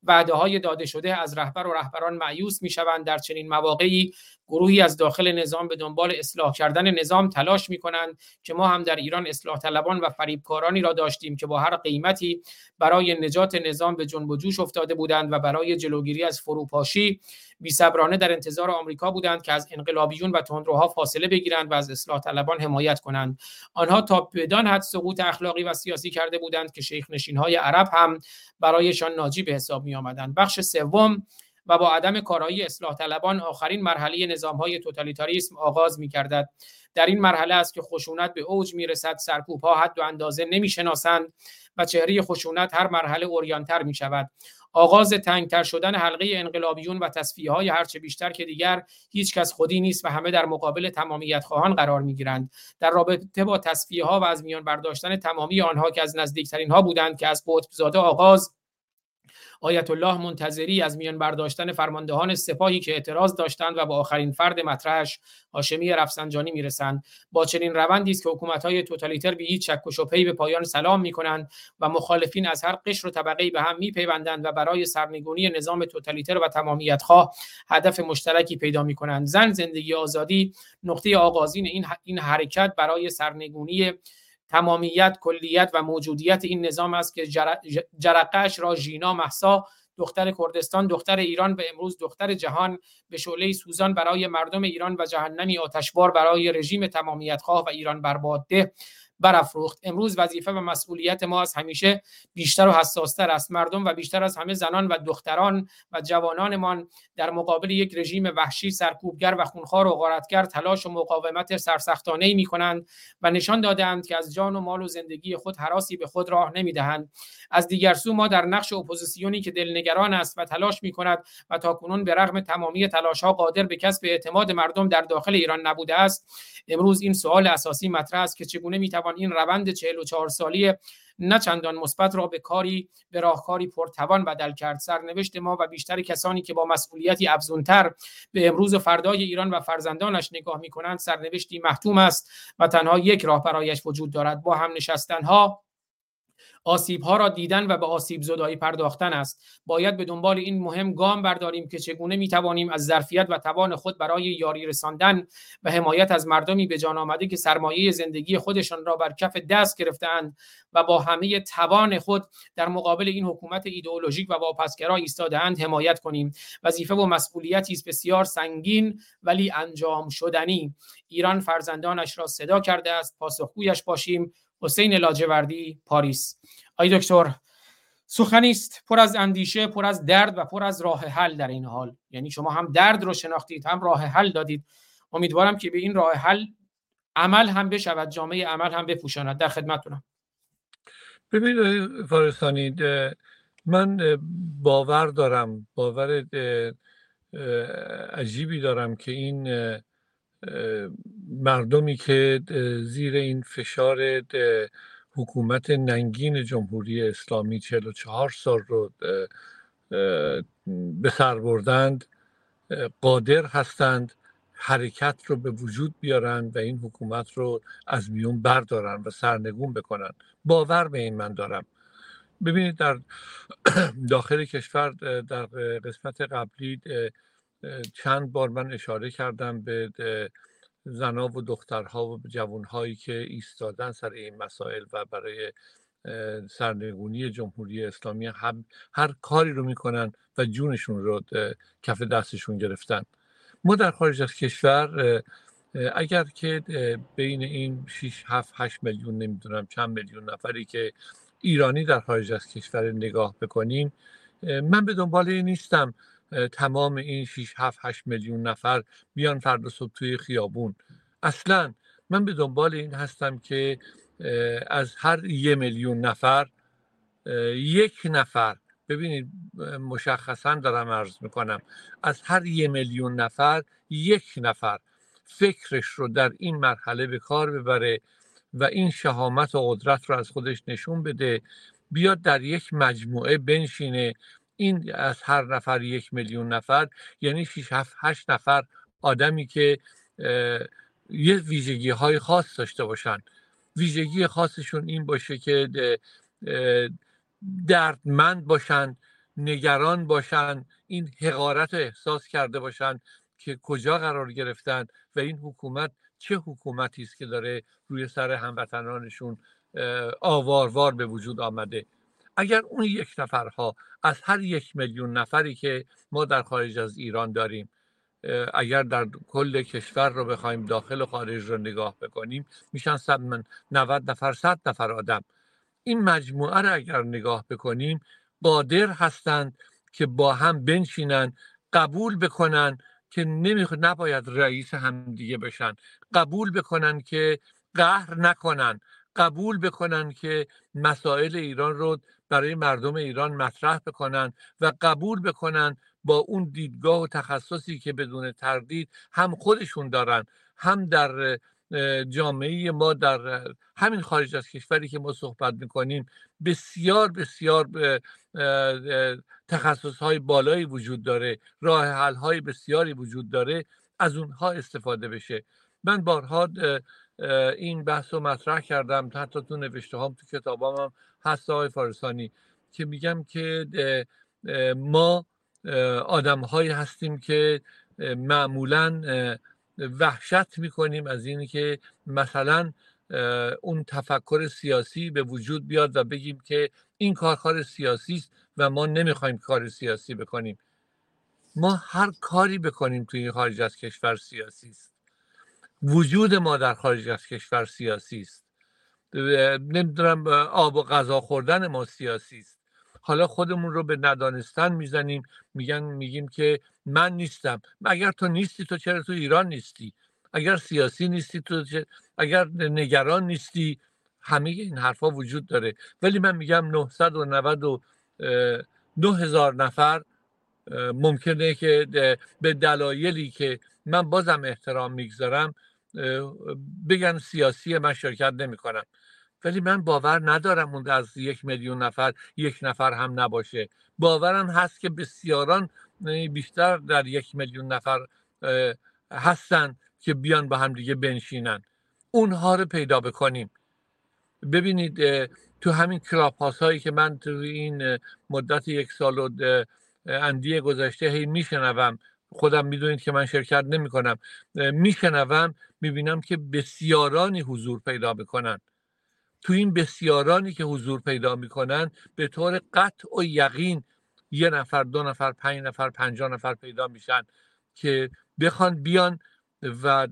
وعده های داده شده از رهبر و رهبران معیوس می شوند در چنین مواقعی گروهی از داخل نظام به دنبال اصلاح کردن نظام تلاش می کنند که ما هم در ایران اصلاح طلبان و فریبکارانی را داشتیم که با هر قیمتی برای نجات نظام به جنب و جوش افتاده بودند و برای جلوگیری از فروپاشی بیصبرانه در انتظار آمریکا بودند که از انقلابیون و تندروها فاصله بگیرند و از اصلاح طلبان حمایت کنند. آنها تا بدان حد سقوط اخلاقی و سیاسی کرده بودند که شیخ نشین های عرب هم برایشان ناجی به حساب می آمدند بخش سوم و با عدم کارایی اصلاح طلبان آخرین مرحله نظام های توتالیتاریسم آغاز می کردد. در این مرحله است که خشونت به اوج می رسد سرکوب ها حد و اندازه نمی شناسند و چهره خشونت هر مرحله اوریانتر می شود آغاز تنگتر شدن حلقه انقلابیون و تصفیه های هرچه بیشتر که دیگر هیچ کس خودی نیست و همه در مقابل تمامیت خواهان قرار می گیرند در رابطه با تصفیه ها و از میان برداشتن تمامی آنها که از نزدیکترین ها بودند که از قطب زاده آغاز آیت الله منتظری از میان برداشتن فرماندهان سپاهی که اعتراض داشتند و با آخرین فرد مطرحش هاشمی رفسنجانی می‌رسند. با چنین روندی است که حکومت‌های توتالیتر به هیچ شک و به پایان سلام می‌کنند و مخالفین از هر قشر و طبقه‌ای به هم میپیوندند و برای سرنگونی نظام توتالیتر و تمامیت‌خواه هدف مشترکی پیدا می‌کنند. زن زندگی آزادی نقطه آغازین این این حرکت برای سرنگونی تمامیت کلیت و موجودیت این نظام است که جرقش را ژینا محسا دختر کردستان دختر ایران و امروز دختر جهان به شعله سوزان برای مردم ایران و جهنمی آتشبار برای رژیم تمامیت خواه و ایران برباده برافروخت. امروز وظیفه و مسئولیت ما از همیشه بیشتر و حساستر است. مردم و بیشتر از همه زنان و دختران و جوانانمان در مقابل یک رژیم وحشی سرکوبگر و خونخوار و غارتگر تلاش و مقاومت سرسختانه می کنند و نشان دادند که از جان و مال و زندگی خود حراسی به خود راه نمی‌دهند. از دیگر سو ما در نقش اپوزیسیونی که دلنگران است و تلاش می کند و تاکنون به رغم تمامی تلاش ها قادر به کسب اعتماد مردم در داخل ایران نبوده است امروز این سوال اساسی مطرح است که چگونه می این روند 44 سالی نه چندان مثبت را به کاری به راهکاری پرتوان بدل کرد. سرنوشت ما و بیشتر کسانی که با مسئولیتی افزونتر به امروز و فردای ایران و فرزندانش نگاه می کنند سرنوشتی محتوم است و تنها یک راه برایش وجود دارد. با هم نشستنها آسیب ها را دیدن و به آسیب زدایی پرداختن است. باید به دنبال این مهم گام برداریم که چگونه می توانیم از ظرفیت و توان خود برای یاری رساندن و حمایت از مردمی به جان آمده که سرمایه زندگی خودشان را بر کف دست گرفتهاند و با همه توان خود در مقابل این حکومت ایدئولوژیک و واپسگرا ایستادهاند حمایت کنیم. وظیفه و مسئولیتی است بسیار سنگین ولی انجام شدنی. ایران فرزندانش را صدا کرده است پاسخگویش باشیم حسین لاجوردی پاریس. آی دکتر سخنی است. پر از اندیشه پر از درد و پر از راه حل در این حال. یعنی شما هم درد رو شناختید هم راه حل دادید. امیدوارم که به این راه حل عمل هم بشود جامعه عمل هم بپوشاند. در خدمتتونم. ببینید فارستانی من باور دارم باور عجیبی دارم که این مردمی که زیر این فشار حکومت ننگین جمهوری اسلامی 44 سال رو به سر بردند قادر هستند حرکت رو به وجود بیارند و این حکومت رو از میون بردارن و سرنگون بکنن. باور به این من دارم. ببینید در (clears throat) داخل کشور در قسمت قبلی چند بار من اشاره کردم به زنا و دخترها و جوانهایی که ایستادن سر این مسائل و برای سرنگونی جمهوری اسلامی هم هر کاری رو می‌کنن و جونشون رو کف دستشون گرفتن. ما در خارج از کشور اگر که بین این 6 7 8 میلیون نمی‌دونم چند میلیون نفری که ایرانی در خارج از کشور نگاه بکنیم من به دنبال این نیستم. تمام این 6 7 8 میلیون نفر بیان فردا صبح توی خیابون. اصلا من به دنبال این هستم که از هر یه میلیون نفر یک نفر ببینید مشخصا دارم عرض می‌کنم از هر یه میلیون نفر یک نفر فکرش رو در این مرحله به کار ببره و این شهامت و قدرت رو از خودش نشون بده بیاد در یک مجموعه بنشینه این از هر نفر یک میلیون نفر یعنی 6 7 8 نفر آدمی که یه ویژگی های خاص داشته باشن. ویژگی خاصشون این باشه که دردمند باشن نگران باشن این حقارت رو احساس کرده باشن که کجا قرار گرفتن و این حکومت چه حکومتی است که داره روی سر هموطنانشون آواروار به وجود آمده. اگر اون یک نفرها از هر یک میلیون نفری که ما در خارج از ایران داریم اگر در کل کشور رو بخوایم داخل و خارج رو نگاه بکنیم میشن 90 نفر 100 نفر آدم. این مجموعه رو اگر نگاه بکنیم قادر هستند که با هم بنشینن قبول بکنن که نمی‌خواد نباید رئیس همدیگه بشن. قبول بکنن که قهر نکنن. قبول بکنن که مسائل ایران رو برای مردم ایران مطرح بکنن و قبول بکنن با اون دیدگاه و تخصصی که بدون تردید هم خودشون دارن هم در جامعه ما در همین خارج از کشوری که ما صحبت می‌کنیم بسیار بسیار تخصص های بالایی وجود داره راه حل های بسیاری وجود داره از اونها استفاده بشه. من بارها این بحث رو مطرح کردم. حتی تو نوشته هم تو کتابام هم هست آقای فارسانی که میگم که ما آدم هایی هستیم که معمولا وحشت می‌کنیم از اینی که مثلا اون تفکر سیاسی به وجود بیاد و بگیم که این کار کار سیاسی است و ما نمی‌خوایم کار سیاسی بکنیم. ما هر کاری بکنیم توی خارج از کشور سیاسی است. وجود ما در خارج از کشور سیاسی است. نمی‌دونم آب و غذا خوردن ما سیاسی است. حالا خودمون رو به ندانستن می‌زنیم میگن میگیم که من نیستم. اگر تو نیستی تو چرا تو ایران نیستی؟ اگر سیاسی نیستی تو اگر نگران نیستی همه این حرفا وجود داره. ولی من میگم 999 هزار نفر ممکنه که به دلایلی که من بازم احترام می‌گذارم بگن سیاسی من شرکت نمی کنم ولی من باور ندارم اون از یک میلیون نفر یک نفر هم نباشه. باورم هست که بسیاران بیشتر در یک میلیون نفر هستن که بیان با هم دیگه بنشینن. اونها رو پیدا بکنیم. ببینید تو همین کلاپ هایی که من تو این مدت یک سال و اندی گذشته هی میشنوم خودم می‌دونید که من شرکت نمی کنم میشنوم می‌بینم که بسیارانی حضور پیدا بکنن تو این بسیارانی که حضور پیدا می‌کنن به طور قطع و یقین یه نفر دو نفر پنج نفر پنجاه نفر پیدا میشن که بخوان بیان و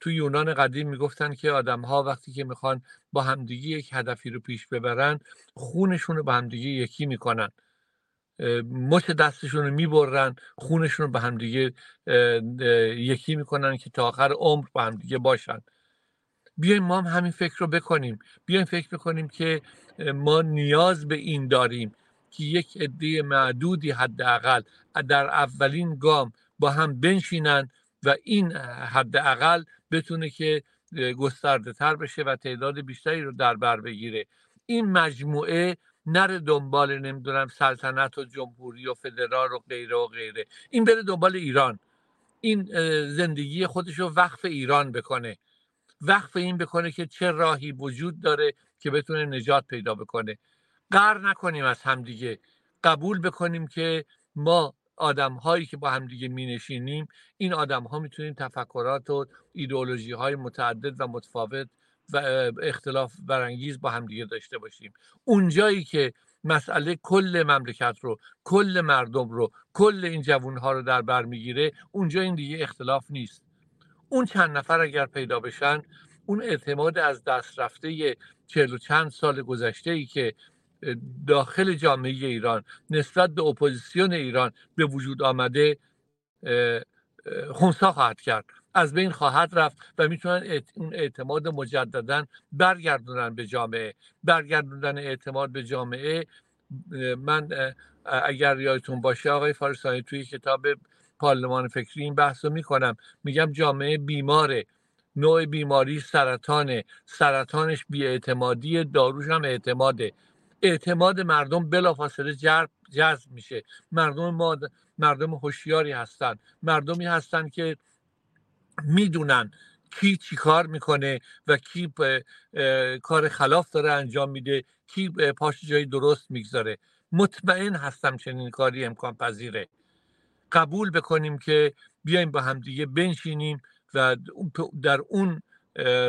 تو یونان قدیم می‌گفتن که آدم ها وقتی که می‌خوان با همدیگه یک هدفی رو پیش ببرن خونشون رو با همدیگه یکی می‌کنن. مچ دستشون رو می‌برن خونشون رو به همدیگه یکی می‌کنن که تا آخر عمر با همدیگه باشن. بیایم ما هم همین فکر رو بکنیم. بیایم فکر بکنیم که ما نیاز به این داریم که یک عده معدودی حداقل در اولین گام با هم بنشینن و این حداقل بتونه که گسترده تر بشه و تعداد بیشتری رو در بر بگیره. این مجموعه نره دنبال نمی‌دونم سلطنت و جمهوری و فدرال و غیره و غیره. این بره دنبال ایران. این زندگی خودش رو وقف ایران بکنه. وقف این بکنه که چه راهی وجود داره که بتونه نجات پیدا بکنه. قر نکنیم از همدیگه. قبول بکنیم که ما آدم هایی که با همدیگه می نشینیم این آدم ها می‌تونیم تفکرات و ایدئولوژی های متعدد و متفاوت و اختلاف برانگیز با همدیگه داشته باشیم. اونجایی که مسئله کل مملکت رو کل مردم رو کل این جوون ها رو در بر می‌گیره اونجا این دیگه اختلاف نیست. اون چند نفر اگر پیدا بشن اون اعتماد از دست رفته چهل و چند سال گذشته ای که داخل جامعه ایران نسبت به اپوزیسیون ایران به وجود آمده خونسا خواهد کرد. از بین خواهد رفت و می‌تونن اون اعتماد مجددا برگردونن به جامعه. برگردوندن اعتماد به جامعه من اگر یادتون باشه آقای فارسانی توی کتاب پارلمان فکری این بحث رو می‌کنم. میگم جامعه بیماره. نوع بیماری سرطانه. سرطانش بیاعتمادی داروش هم اعتماده. اعتماد مردم بلافاصله جذب میشه. مردم ما مردم هوشیاری هستن. مردمی هستن که می‌دونن کی چی کار می‌کنه و کی کار خلاف داره انجام میده کی پاش جای درست می‌گذاره. مطمئن هستم چنین کاری امکان پذیره. قبول بکنیم که بیایم با همدیگه بنشینیم و در اون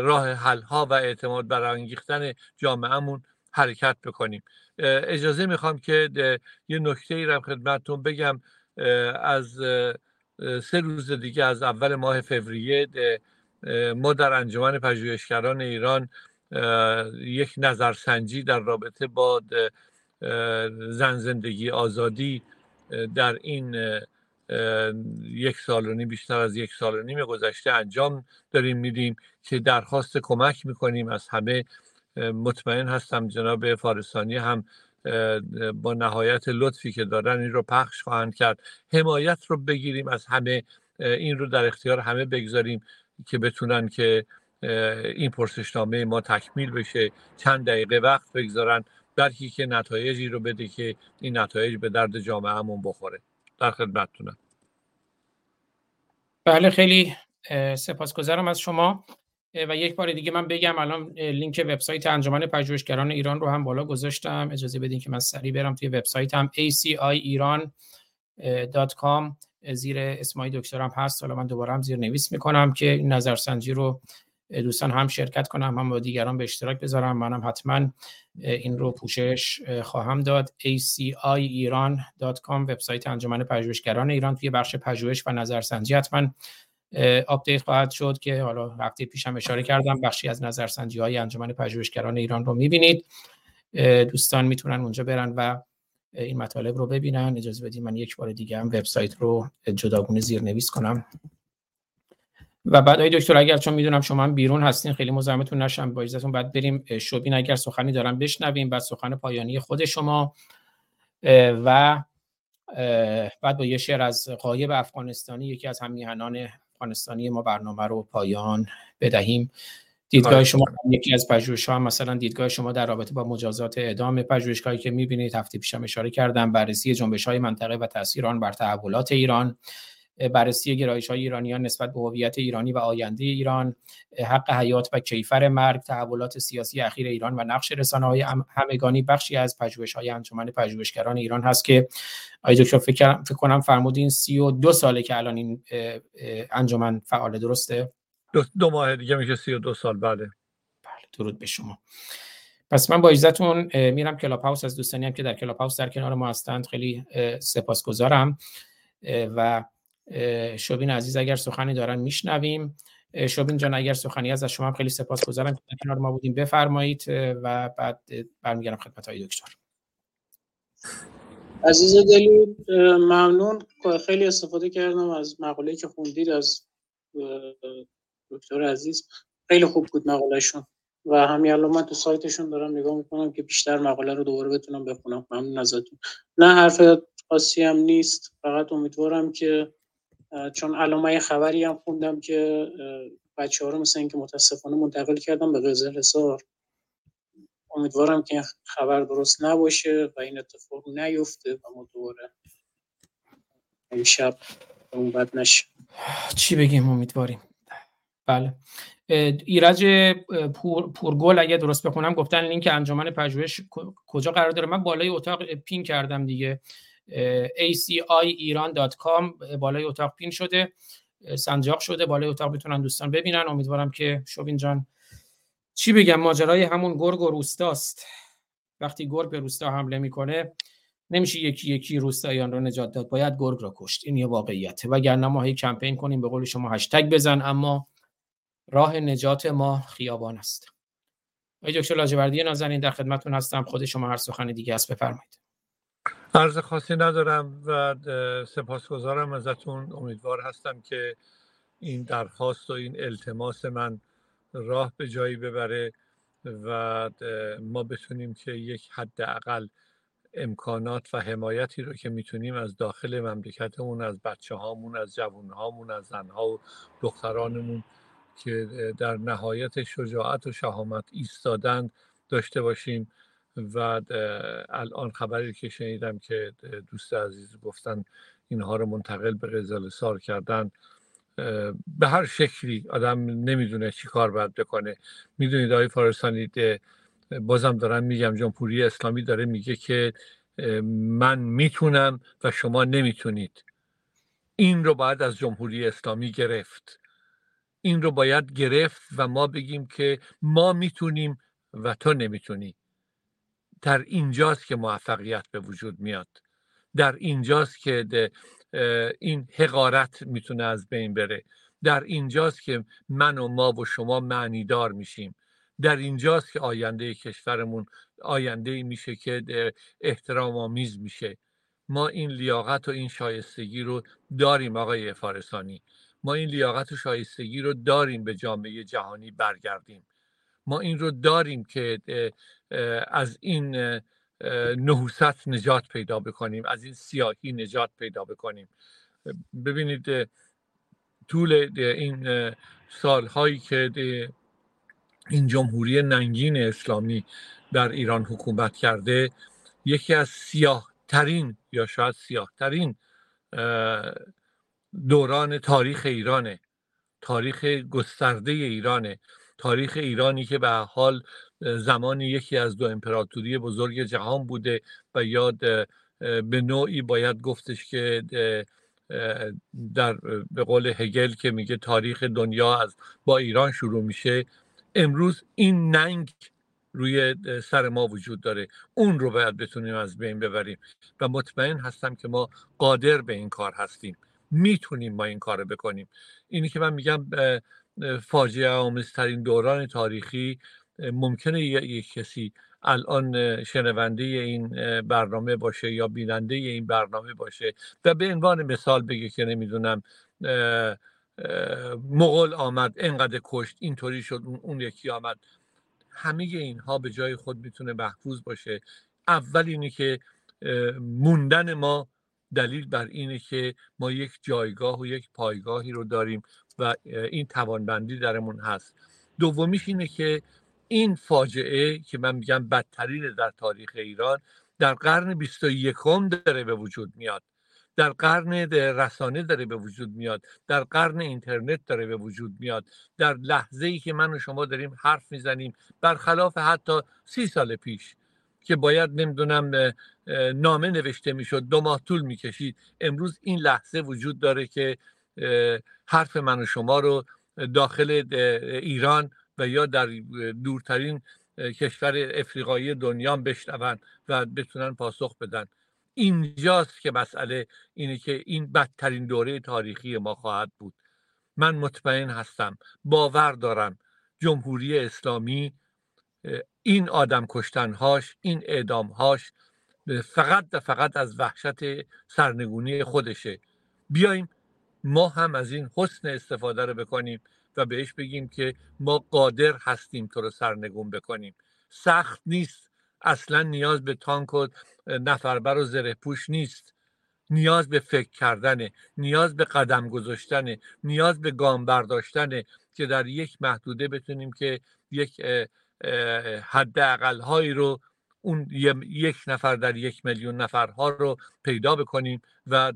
راه حل ها و اعتماد برانگیختن جامعهمون حرکت بکنیم. اجازه می‌خوام که یه نکته ای رو خدمتتون بگم از سه روز دیگه از اول ماه فوریه ما در انجمن پژوهشگران ایران یک نظرسنجی در رابطه با زن زندگی آزادی در این یک سال و نیم بیشتر از یک سال و نیم گذشته انجام داریم میدیم که درخواست کمک می‌کنیم. از همه مطمئن هستم جناب فارستانی هم با نهایت لطفی که دارن این رو پخش خواهند کرد. حمایت رو بگیریم از همه این رو در اختیار همه بگذاریم که بتونن که این پرسشنامه ما تکمیل بشه. چند دقیقه وقت بگذارن بلکه که نتایجی رو بده که این نتایج به درد جامعهمون بخوره. در خدمتتونم. بله خیلی سپاسگزارم از شما. و یک بار دیگه من بگم الان لینک وبسایت انجمن پژوهشگران ایران رو هم بالا گذاشتم. اجازه بدین که من سریع برم توی وبسایتم. Acioiran.com زیر اسم آقای دکترم هست. حالا من دوباره هم زیر نویس می‌کنم که این نظرسنجی رو دوستان هم شرکت کنن هم با دیگران به اشتراک بذارن. منم حتما این رو پوشش خواهم داد. Acioiran.com وبسایت انجمن پژوهشگران ایران توی بخش پژوهش و نظرسنجی حتما update خواهد شد که حالا هفته پیشم اشاره کردم بخشی از نظرسنجی های انجمن پژوهشگران ایران رو می‌بینید. دوستان می‌تونن اونجا برن و این مطالب رو ببینن. اجازه بدید من یک بار دیگه هم وبسایت رو جداگونه زیر نویس کنم. و بعد ای دکتر اگر چون می‌دونم شما هم بیرون هستین خیلی مزاحمتون نشم با اجازهتون بعد بریم شوبین. اگر سخنی دارم بشنویم بعد سخن پایانی خود شما. و بعد با یه شعر از قایب افغانستانی یکی از همیهنان افغانستانی ما برنامه رو پایان بدهیم دیدگاه آره. شما یکی از پژوهش ها مثلا دیدگاه شما در رابطه با مجازات اعدام پژوهشگاهی که می‌بینید هفته پیشم اشاره کردم بررسی جنبش های منطقه و تاثیر آن بر تحولات ایران بررسی گرایش های ایرانیان نسبت به هویت ایرانی و آینده ایران حق حیات و کیفر مرگ تحولات سیاسی اخیر ایران و نقش رسانه های همگانی بخشی از پژوهش های انجمن پژوهشگران ایران هست که آقای دکتر فکر, فکر کنم فرمودین سی و دو ساله که الان این انجمن فعال درسته؟ دو, دو ماه دیگه میشه سی و دو سال بله. بله درود به شما. پس من با اجازهتون میرم کلاب هاوس از دوستانی هم که در کلاب هاوس در کنار ما هستند خیلی سپاسگزارم و شوبین عزیز اگر سخنی دارن میشنویم. شوبین جان اگر سخنی از شما هم خیلی سپاسگزارم که کنار ما بودیم. بفرمایید و بعد برمیگردم خدمت های دکتر. عزیز دلی ممنون. خیلی استفاده کردم از مقاله که خوندید از دکتر عزیز. خیلی خوب بود مقالهشون. و همین الان من تو سایتشون دارم نگاه می‌کنم که بیشتر مقاله رو دوباره بتونم بخونم. ممنون ازتون. نه حرف خاصی هم نیست. فقط امیدوارم که چون علامه خبری هم خوندم که بچه ها رو مثل اینکه متاسفانه منتقل کردم به قزل حصار. امیدوارم که خبر درست نباشه و این اتفاق نیفته و ما دوباره امشب اون بد نشه. چی بگیم؟ امیدواریم. بله. ایرج پور، پورگل اگه درست بخونم گفتن لینک انجمن پژوهش کجا قرار داره؟ من بالای اتاق پین کردم دیگه. aciiran.com بالای اتاق پین شده سنجاق شده بالای اتاق می‌تونن دوستان ببینن. امیدوارم که شوین جان چی بگم ماجرای همون گرگ و روستاست. وقتی گرگ به روستا حمله می‌کنه نمیشه یکی یکی روستاییان رو نجات داد. باید گرگ را کشت. این یه واقعیته. وگرنه ما هی کمپین کنیم به قول شما هشتگ بزن اما راه نجات ما خیابان است. آقای دکتر لاجوردی نازنین در خدمتتون هستم. خود شما هر سخن دیگه است بفرمایید. عرض خاصی ندارم و سپاسگزارم ازتون. امیدوار هستم که این درخواست و این التماس من راه به جایی ببره و ما بتونیم که یک حداقل امکانات و حمایتی رو که می‌تونیم از داخل مملکتمون از بچه هامون از جوان هامون از زنها و دخترانمون که در نهایت شجاعت و شهامت ایستادند داشته باشیم. و الان خبری که شنیدم که دوست عزیز گفتن اینها رو منتقل به غزال سار کردن به هر شکلی آدم نمی‌دونه چی کار باید بکنه. می‌دونید آقای فارسانی بازم دارم میگم جمهوری اسلامی داره میگه که من می‌تونم و شما نمی‌تونید. این رو باید از جمهوری اسلامی گرفت. این رو باید گرفت و ما بگیم که ما می‌تونیم و تو نمی‌تونی. در اینجاست که موفقیت به وجود میاد. در اینجاست که این حقارت می‌تونه از بین بره. در اینجاست که من و ما و شما معنیدار میشیم. در اینجاست که آینده کشورمون آینده میشه که احترام آمیز میشه. ما این لیاقت و این شایستگی رو داریم آقای فارسانی. ما این لیاقت و شایستگی رو داریم به جامعه جهانی برگردیم. ما این رو داریم که از این نحوست نجات پیدا بکنیم از این سیاهی نجات پیدا بکنیم. ببینید طول این سالهایی که این جمهوری ننگین اسلامی در ایران حکومت کرده یکی از سیاه ترین یا شاید سیاه ترین دوران تاریخ ایرانه تاریخ گسترده ایرانه. تاریخ ایرانی که به حال زمانی یکی از دو امپراتوری بزرگ جهان بوده و یاد به نوعی باید گفتش که در به قول هگل که میگه تاریخ دنیا از با ایران شروع میشه. امروز این ننگ روی سر ما وجود داره. اون رو باید بتونیم از بین ببریم و مطمئن هستم که ما قادر به این کار هستیم. می‌تونیم ما این کار رو بکنیم. اینی که من میگم فاجعه آمیزترین دوران تاریخی ممکنه یک کسی الان شنونده این برنامه باشه یا بیننده این برنامه باشه و به عنوان مثال بگه که نمی‌دونم مغول آمد انقدر کشت اینطوری شد اون یکی آمد. همه اینها به جای خود می‌تونه محفوظ باشه. اول اینه که موندن ما دلیل بر اینه که ما یک جایگاه و یک پایگاهی رو داریم. و این توانبندی درمون هست. دومیش اینه که این فاجعه که من میگم بدترین در تاریخ ایران در قرن 21 داره به وجود میاد. در قرن رسانه داره به وجود میاد. در قرن اینترنت داره به وجود میاد. در لحظه ای که من و شما داریم حرف می‌زنیم برخلاف حتی سی سال پیش که باید نمی‌دونم نامه نوشته می‌شد دو ماه طول می‌کشید امروز این لحظه وجود داره که حرف من و شما رو داخل ایران و یا در دورترین کشور افریقایی دنیا بشنون و بتونن پاسخ بدن. اینجاست که مسئله اینه که این بدترین دوره تاریخی ما خواهد بود. من مطمئن هستم باور دارم جمهوری اسلامی این آدم کشتنهاش این اعدامهاش فقط و فقط از وحشت سرنگونی خودشه. بیایم ما هم از این حسن استفاده رو بکنیم و بهش بگیم که ما قادر هستیم تو رو سرنگون بکنیم. سخت نیست. اصلا نیاز به تانک و نفربر و زره پوش نیست. نیاز به فکر کردنه. نیاز به قدم گذاشتنه. نیاز به گام برداشتنه که در یک محدوده بتونیم که یک حد هایی رو اون یک نفر در یک میلیون نفرها رو پیدا بکنیم و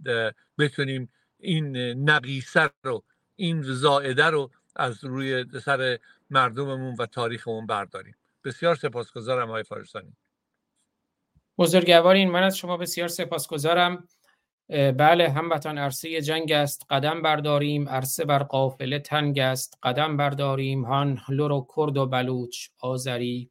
بتونیم این نقیصه رو این زائده رو از روی سر مردممون و تاریخمون برداریم. بسیار سپاسگزارم آقای فارسانی. بزرگوارین من از شما بسیار سپاسگزارم. بله هموطن عرصه جنگ است قدم برداریم. عرصه بر قافله تنگ است قدم برداریم. هان لور و کرد و بلوچ آذری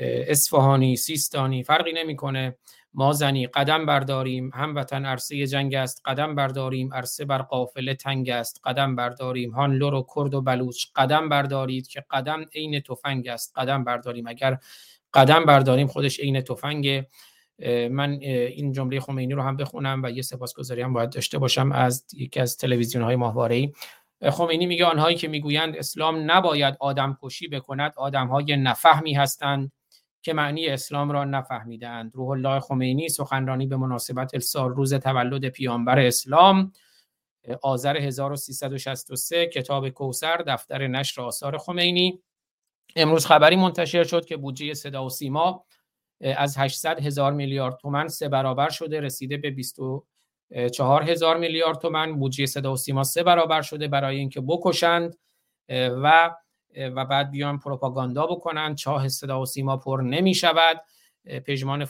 اصفهانی سیستانی فرقی نمی‌کنه. ما زنی قدم برداریم هموطن عرصه جنگ است قدم برداریم عرصه بر قافله تنگ است قدم برداریم. هان لور و کرد و بلوچ قدم بردارید که قدم عین تفنگ است. قدم برداریم. اگر قدم برداریم خودش عین تفنگ من این جمله خمینی رو هم بخونم و یه سپاسگزاری هم باید داشته باشم از یکی از تلویزیون های ماهواره خمینی میگه آنهایی که می‌گویند اسلام نباید آدم کشی بکند آدم های نفهمی هستند. که معنی اسلام را نفهمیدند روح الله خمینی سخنرانی به مناسبت سال روز تولد پیامبر اسلام آذر 1363 کتاب کوسر دفتر نشر آثار خمینی. امروز خبری منتشر شد که بودجه صدا و سیما از 800 هزار میلیارد تومن سه برابر شده رسیده به 24 هزار میلیارد تومن بودجه صدا و سیما سه برابر شده برای اینکه بکشند و و بعد بیان پروپاگاندا بکنن چاه صدا و سیما پر نمی شود پژمان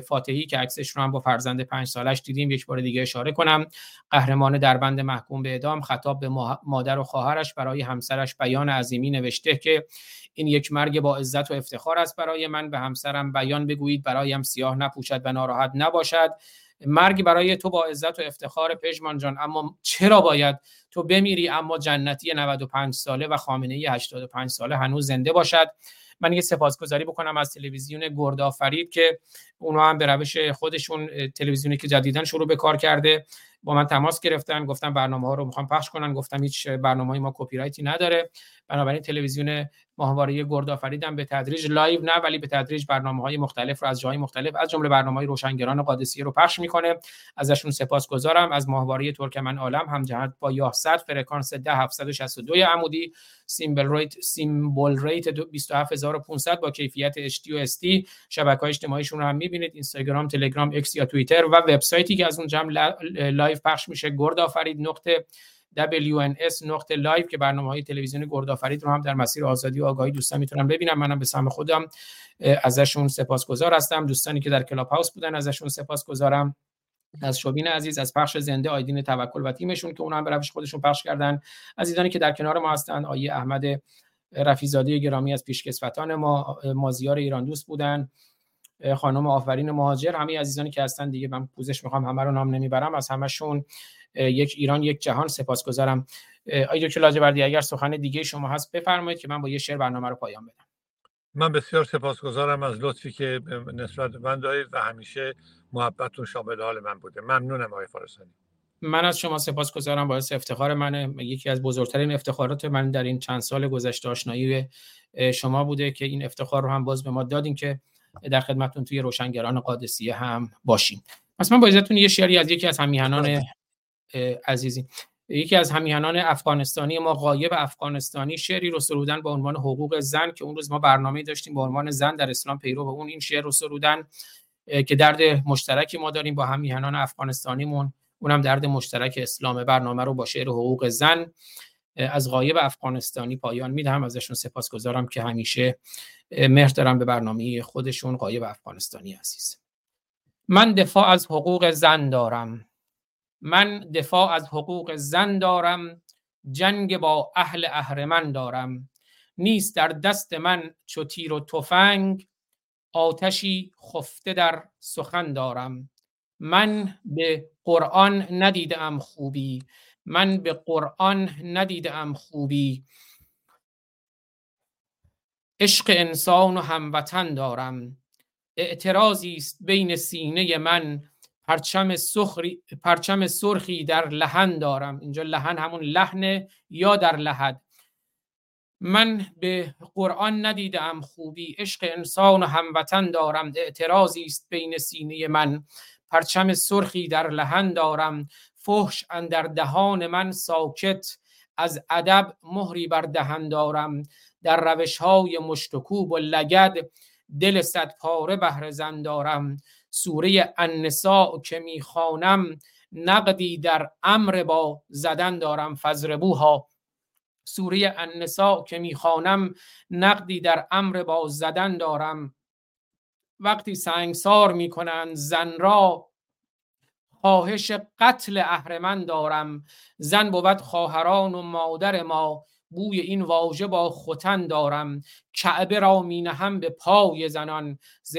فاتحی که عکسش رو هم با فرزند پنج سالش دیدیم یک بار دیگه اشاره کنم. قهرمان دربند محکوم به اعدام خطاب به مادر و خواهرش برای همسرش بیان عظیمی نوشته که این یک مرگ با عزت و افتخار است برای من. به همسرم بیان بگویید برایم سیاه نپوشد و ناراحت نباشد. مرگ برای تو با عزت و افتخار پژمان جان. اما چرا باید تو بمیری اما جنتی 95 ساله و خامنه ای 85 ساله هنوز زنده باشد؟ من یه سپاسگزاری بکنم از تلویزیون گردآفرید که اونها هم به روش خودشون تلویزیونی که جدیداً شروع به کار کرده با من تماس گرفتن گفتن برنامه ها رو می‌خوام پخش کنن گفتم هیچ برنامه ما کپی رایتی نداره. بنابراین تلویزیون ماهواره گردآفریدم به تدریج live نه ولی به تدریج برنامه های مختلف رو از جای مختلف از جمله برنامه های روشنگران قادسیه رو پخش می‌کنه. ازشون سپاسگزارم. از ماهواره ترکمن عالم هم جهت با یاهست فرکانس 10762 عمودی symbol rate symbol rate 27500 با کیفیت HD و SD شبکه‌های اجتماعیشون رو هم می‌بینید. اینستاگرام تلگرام اکس یا توییتر و وبسایتی که از اونجا live پخش میشه. گرد آفرید نقطه WNS نقطه live که برنامه های تلویزیون گردآفرید رو هم در مسیر آزادی و آگاهی دوستان می‌تونن ببینم. منم به سهم خودم ازشون سپاسگزار هستم. دوستانی که در کلاب هاوس بودن ازشون سپاسگزارم. از شوبین عزیز از پخش زنده آیدین توکل و تیمشون که اونها هم به روش خودشون پخش کردن. عزیزانی که در کنار ما هستن آیه احمد رفیزاده گرامی از پیشکسوتان ما مازیار ایران دوست بودن. خانم آفرین مهاجر همه عزیزانی که هستن دیگه من پوزش می‌خوام همه رو نام نمی‌برم از همشون یک ایران یک جهان سپاسگزارم. آقای دکتر لاجوردی اگر سخن دیگه شما هست بفرمایید که من با یه شعر برنامه رو پایان بدم. من بسیار سپاسگزارم از لطفی که نسبت من دارید و همیشه محبتتون شامل حال من بوده. ممنونم آقای فارسانی. من از شما سپاسگزارم باعث افتخار منه. یکی از بزرگترین افتخارات من در این چند سال گذشته آشنایی شما بوده که این افتخار رو هم باز به ما دادین که در خدمتتون توی روشنگران قادسیه هم باشیم. پس من با یه شعری از یکی از همیهنان عزیزی. یکی از همیهنان افغانستانی ما غایب افغانستانی شعری رو سرودن به عنوان حقوق زن که اون روز ما برنامه داشتیم به عنوان زن در اسلام پیرو و اون این شعر رو سرودن که درد مشترکی ما داریم با همیهنان افغانستانیمون. اونم درد مشترک اسلام. برنامه رو با شعر حقوق زن از غایب افغانستانی پایان میدم. ازشون سپاسگزارم که همیشه مهر دارم به برنامه خودشون. غایب افغانستانی عزیز. من دفاع از حقوق زن دارم. من دفاع از حقوق زن دارم. جنگ با اهل اهرمن دارم. نیست در دست من چو تیر و تفنگ. آتشی خفته در سخن دارم. من به قرآن ندیدم خوبی. من به قرآن ندیدم خوبی. عشق انسان و هموطن دارم. اعتراضی است بین سینه من. پرچم سخری پرچم سرخی در لحن دارم. اینجا لحن همون لحن یا در لحد. من به قرآن ندیدم خوبی. عشق انسان و هموطن دارم. اعتراضی است بین سینه من. پرچم سرخی در لحن دارم. فحش اندر دهان من ساکت از ادب مهری بر دهن دارم. در روش های مشتکوب و لگد دل صد پاره بهر زن دارم. سوره النساء که می‌خوانم نقدی در امر با زدن دارم فزربوها سوره النساء که می‌خوانم نقدی در امر با زدن دارم. وقتی سنگسار می‌کنند زن را خواهش قتل اهرمن دارم. زن بود خواهران و مادر ما. بوی این واژه با ختن دارم. کعبه را می نهم به پای زنان. ز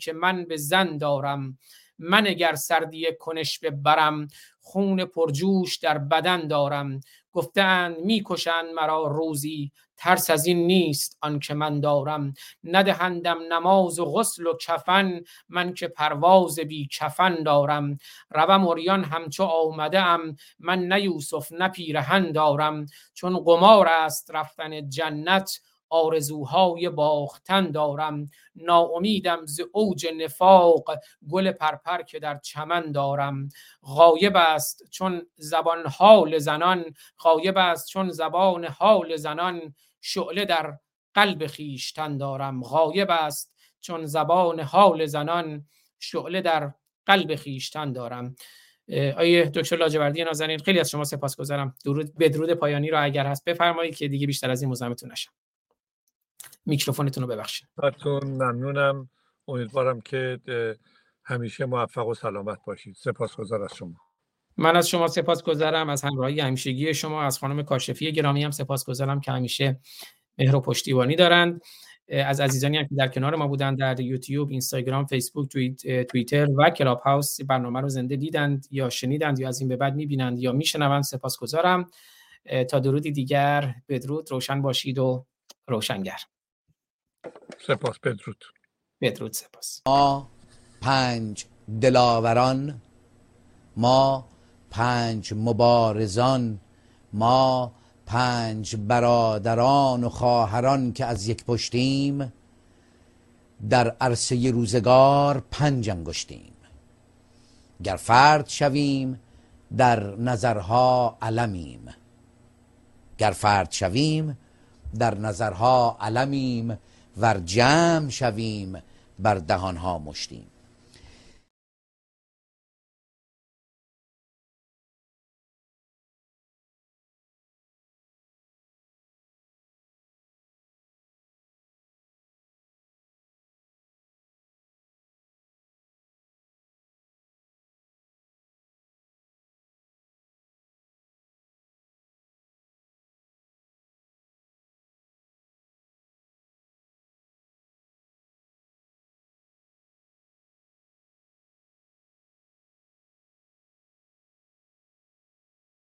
که من به زن دارم. من اگر سردی کنش ببرم خون پرجوش در بدن دارم. گفتند می‌کشند مرا روزی ترس از این نیست آنکه من دارم. ندهندم نماز و غسل و کفن من که پرواز بی کفن دارم. روم اوریان همچو آمده ام من نه یوسف نه پیرهن دارم. چون قمار است رفتن جنت آرزوهای باختن دارم. ناامیدم ز اوج نفاق گل پرپر که در چمن دارم. غایب است چون زبان حال زنان. غایب است چون زبان حال زنان. شعله در قلب خیشتن دارم. غایب است چون زبان حال زنان. شعله در قلب خیشتن دارم. آیه دکتر لاجوردی نازنین خیلی از شما سپاسگزارم. درود بدرود پایانی رو اگر هست بفرمایید که دیگه بیشتر از این مزاحمتون نشم. میکروفونتون رو ببخشید. ممنونم. امیدوارم که همیشه موفق و سلامت باشید. سپاسگزار از شما. من از شما سپاسگزارم. از همراهی همیشگی شما از خانم کاشفی گرامی هم سپاسگزارم که همیشه مهر و پشتیبانی دارند. از عزیزانی هم که در کنار ما بودن در یوتیوب، اینستاگرام، فیسبوک، توییتر و کلاب هاوس برنامه رو زنده دیدند یا شنیدند یا از این به بعد می‌بینند یا میشنوند. سپاسگزارم. تا درودی دیگر بدرود روشن باشید و روشنگر. سپاس بدرود بدرود سپاس. ما پنج دلاوران ما پنج مبارزان ما پنج برادران و خواهران که از یک پشتیم در عرصه روزگار پنج انگشتیم. گر فرد شویم در نظرها علمیم. گر فرد شویم در نظرها علمیم. ور جمع شویم بر دهانها مشتیم.